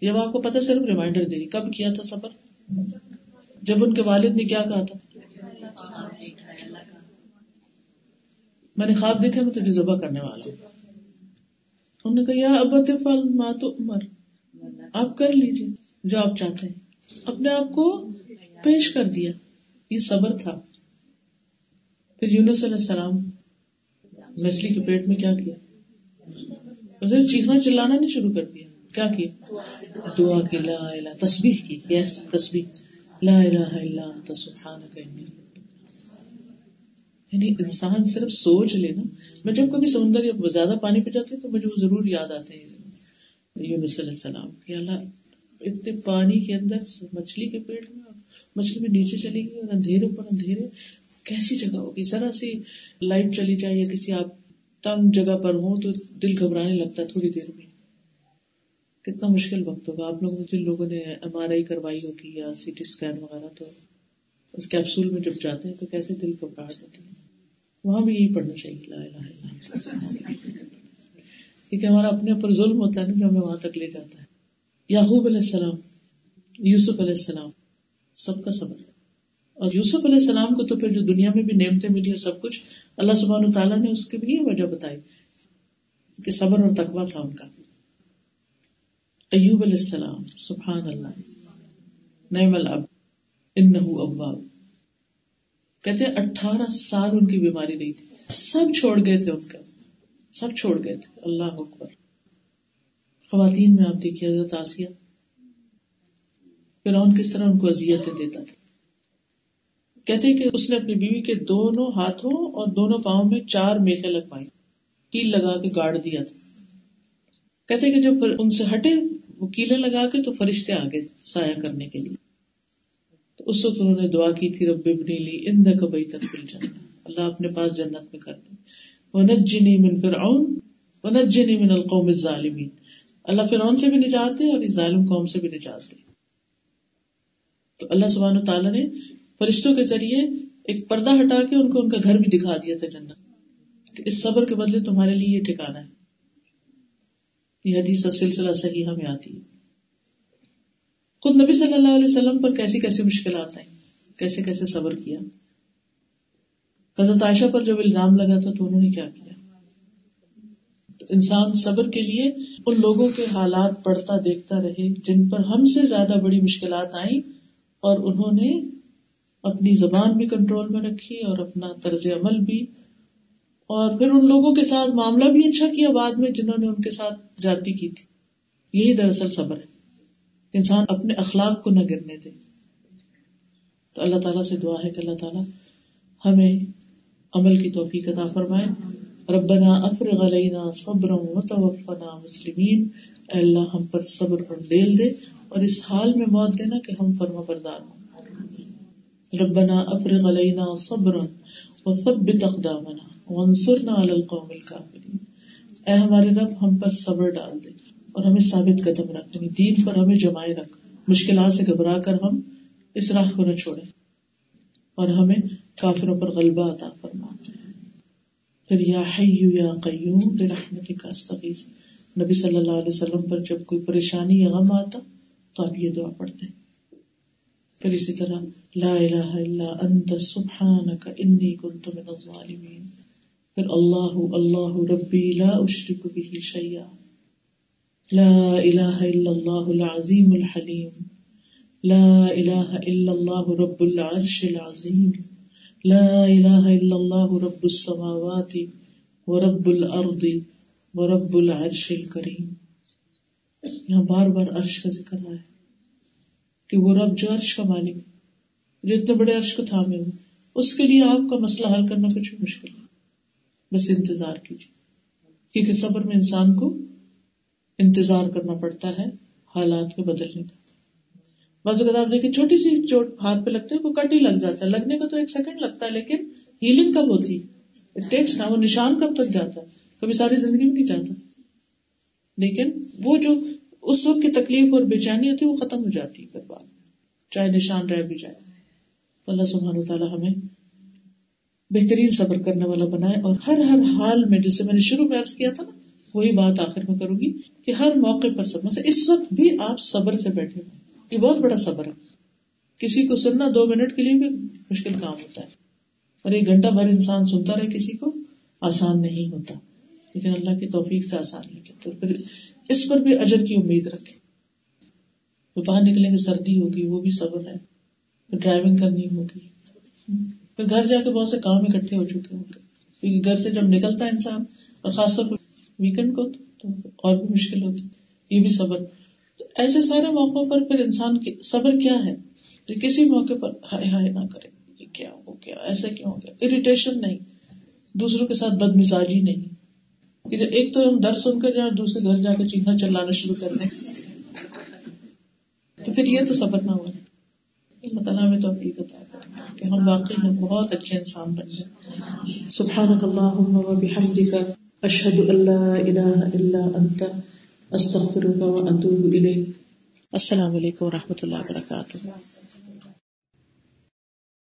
جب آپ کو پتا صرف ریمائنڈر دے رہی کب کیا تھا صبر؟ جب ان کے والد نے کیا کہا تھا؟ میں نے خواب دیکھا میں تجھے ذبح کرنے والا ہوں انہوں نے کہا ابت فل مات عمر، آپ کر لیجیے جو آپ چاہتے ہیں۔ اپنے آپ کو پیش کر دیا۔ یہ صبر تھا۔ پھر یونس علیہ السلام مچھلی کے پیٹ میں کیا کیا؟ اسے چیخنا چلانا نہیں شروع کر دیا۔ کیا کیا؟ دعا کی، لا الہ، تسبیح کی۔ یس تسبیح۔ لا الہ الا انت، سبحانک انی. یعنی انسان صرف سوچ لینا میں جب کبھی سمندر یا زیادہ پانی پہ جاتی ہوں تو مجھے وہ ضرور یاد آتے ہیں۔ یونس علیہ السلام کہ اللہ، اتنے پانی کے اندر مچھلی کے پیٹ میں، مچھلی بھی نیچے چلی گئی اور اندھیرے پر اندھیرے، کیسی جگہ ہوگی؟ ذرا سی لائٹ چلی جائے یا کسی آپ تنگ جگہ پر ہوں تو دل گھبرانے لگتا ہے تھوڑی دیر میں۔ کتنا مشکل وقت ہوگا۔ آپ لوگوں جن لوگوں نے ایم آر آئی کروائی ہوگی یا سی ٹی اسکین وغیرہ، تو اس کیپسول میں جب جاتے ہیں تو کیسے دل گھبراہٹ ہوتی ہے؟ وہاں بھی یہی پڑھنا چاہیے۔ لا الہ الا کیونکہ ہمارا اپنے اوپر ظلم ہوتا ہے نا، جو ہمیں وہاں تک لے جاتا ہے۔ یعقوب علیہ السلام، یوسف علیہ السلام، سب کا صبر۔ اور یوسف علیہ السلام کو تو پھر جو دنیا میں بھی نعمتیں ملی اور سب کچھ، اللہ سبحانہ تعالیٰ نے اس کی بھی یہ وجہ بتائی کہ صبر اور تقوی تھا ان کا۔ ایوب علیہ السلام، سبحان اللہ، نعم الاب انہو اواب۔ کہتے ہیں اٹھارہ سال ان کی بیماری نہیں تھی۔ سب چھوڑ گئے تھے ان کا۔ سب چھوڑ گئے تھے۔ اللہ اکبر۔ خواتین میں آپ دیکھیے، حضرت آسیہ پھر کس طرح ان کو اذیتیں دیتا تھا۔ کہتے ہیں کہ اس نے اپنی بیوی کے دونوں ہاتھوں اور دونوں پاؤں میں چار میخے لگوائی کیل لگا کے گاڑ دیا تھا۔ کہتے ہیں کہ جب ان سے ہٹے وہ کیلے لگا کے تو فرشتے آگے سایہ کرنے کے لیے۔ تو اس وقت انہوں نے دعا کی تھی، رب ابنی لی ان کبئی تک مل جانا اللہ اپنے پاس جنت میں کر دے۔ ونجنی من فرعون، ونجنی من القوم الظالمین۔ اللہ فرعون سے بھی نجات دے اور اس ظالم قوم سے بھی نجات دے۔ تو اللہ سبحانہ تعالیٰ نے فرشتوں کے ذریعے ایک پردہ ہٹا کے ان کو ان کا گھر بھی دکھا دیا تھا جنت۔ کہ اس صبر کے بدلے تمہارے لیے یہ ٹھکانا ہے۔ یہ حدیث کا سلسلہ صحیح ہمیں آتی ہے خود نبی صلی اللہ علیہ وسلم پر کیسی کیسی مشکلات آئیں، کیسے کیسے صبر کیا۔ حضرت عائشہ پر جب الزام لگا تھا تو انہوں نے کیا کیا؟ انسان صبر کے لیے ان لوگوں کے حالات پڑھتا دیکھتا رہے جن پر ہم سے زیادہ بڑی مشکلات آئیں اور انہوں نے اپنی زبان بھی کنٹرول میں رکھی اور اپنا طرز عمل بھی اور پھر ان لوگوں کے ساتھ معاملہ بھی اچھا کیا بعد میں جنہوں نے ان کے ساتھ جاتی کی تھی۔ یہی دراصل صبر ہے۔ انسان اپنے اخلاق کو نہ گرنے دے۔ تو اللہ تعالیٰ سے دعا ہے کہ اللہ تعالیٰ ہمیں عمل کی توفیق عطا فرمائے۔ ربنا افرغ علینا صبرا وتوفنا مسلمین۔ اے اللہ، ہم پر صبر اور ڈیل دے اور اس حال میں موت دینا کہ ہم فرما بردار ہوں۔ ربنا افرغ علینا صبرا وثبت اقدامنا۔ علی القوم اے ہمارے رب، ہم پر صبر ڈال دے اور ہمیں ثابت قدم رکھ۔ یعنی دین پر ہمیں جمائے رکھ۔ مشکلات سے گھبرا کر ہم اس راہ کو نہ چھوڑے اور ہمیں کافروں پر غلبہ عطا فرما پھر یا حیو یا قیوم برحمتک کا استغیث۔ نبی صلی اللہ علیہ وسلم پر جب کوئی پریشانی یا غم آتا تو آپ یہ دعا پڑھتے پھر اسی طرح، لا الہ الا انت، سبحانک، انی کنت من الظالمین۔ پھر اللہ اللہ ربی لا اشرک به شیئا لا الہ الا اللہ العظیم الحلیم لا الہ الا اللہ رب العرش العظیم لا الہ الا اللہ رب السماوات ورب الارض ورب العرش الکریم یہاں بار بار عرش کا ذکر آیا کہ وہ رب جو عرش کا مالک جو اتنے بڑے عرش کو تھامے ہوئے، اس کے لیے آپ کا مسئلہ حل کرنا کچھ مشکل ہے بس انتظار کیجیے۔ کیونکہ صبر میں انسان کو انتظار کرنا پڑتا ہے، حالات کے بدلنے کا۔ بعض اوقات آپ دیکھیں چھوٹی سی چوٹ ہاتھ پہ لگتے وہ کٹ ہی لگ جاتا ہے۔ لگنے کا تو ایک سیکنڈ لگتا ہے، لیکن ہیلنگ کب ہوتی؟ ٹیکس نہ وہ نشان کب تک جاتا ہے؟ کبھی ساری زندگی میں نہیں جاتا۔ لیکن وہ جو اس وقت کی تکلیف اور بے چینی ہوتی ہے وہ ختم ہو جاتی ہے۔ چاہے نشان رہ بھی جائے۔ تو اللہ سبحانہ تعالیٰ ہمیں بہترین صبر کرنے والا بنائے اور ہر ہر حال میں جسے میں نے شروع میں عرض کیا تھا نا، وہی بات آخر میں کروں گی کہ ہر موقع پر صبر سے اس وقت بھی آپ صبر سے بیٹھے ہوئے یہ بہت بڑا صبر ہے۔ کسی کو سننا دو منٹ کے لیے بھی مشکل کام ہوتا ہے۔ اور ایک گھنٹہ بھر انسان سنتا رہے کسی کو، آسان نہیں ہوتا۔ لیکن اللہ کی توفیق سے آسان نہیں تو پھر اس پر بھی اجر کی امید رکھے تو باہر نکلیں گے، سردی ہوگی، وہ بھی صبر ہے۔ پھر ڈرائیونگ کرنی ہوگی۔ پھر گھر جا کے بہت سے کام اکٹھے ہو چکے ہوں گے۔ کیونکہ گھر سے جب نکلتا ہے انسان اور خاص طور پر ویکینڈ کو تو اور بھی مشکل ہوتی یہ بھی صبر۔ تو ایسے سارے موقعوں پر پھر انسان کی صبر کیا ہے؟ کہ کسی موقع پر ہائے ہائے نہ کرے۔ یہ کیا ہو گیا؟ ایسا کیوں ہو گیا؟ اریٹیشن نہیں۔ دوسروں کے ساتھ بد مزاجی نہیں۔ کہ جب ایک تو ہم ڈر سن کر جائیں اور دوسرے گھر جا کر چیخنا چلانا شروع کر دیں۔ تو پھر یہ تو صبر نہ ہوا۔ اللہ تعالیٰ ہمیں توفیق عطا ہے کہ ہم واقعی ہم بہت اچھے انسان بن جائیں۔ سبحانک اللہم و بحمدک، اشہد اللہ الہ الا انت، استغفرک و اتوب الیک۔ السلام علیکم و رحمۃ اللہ وبرکاتہ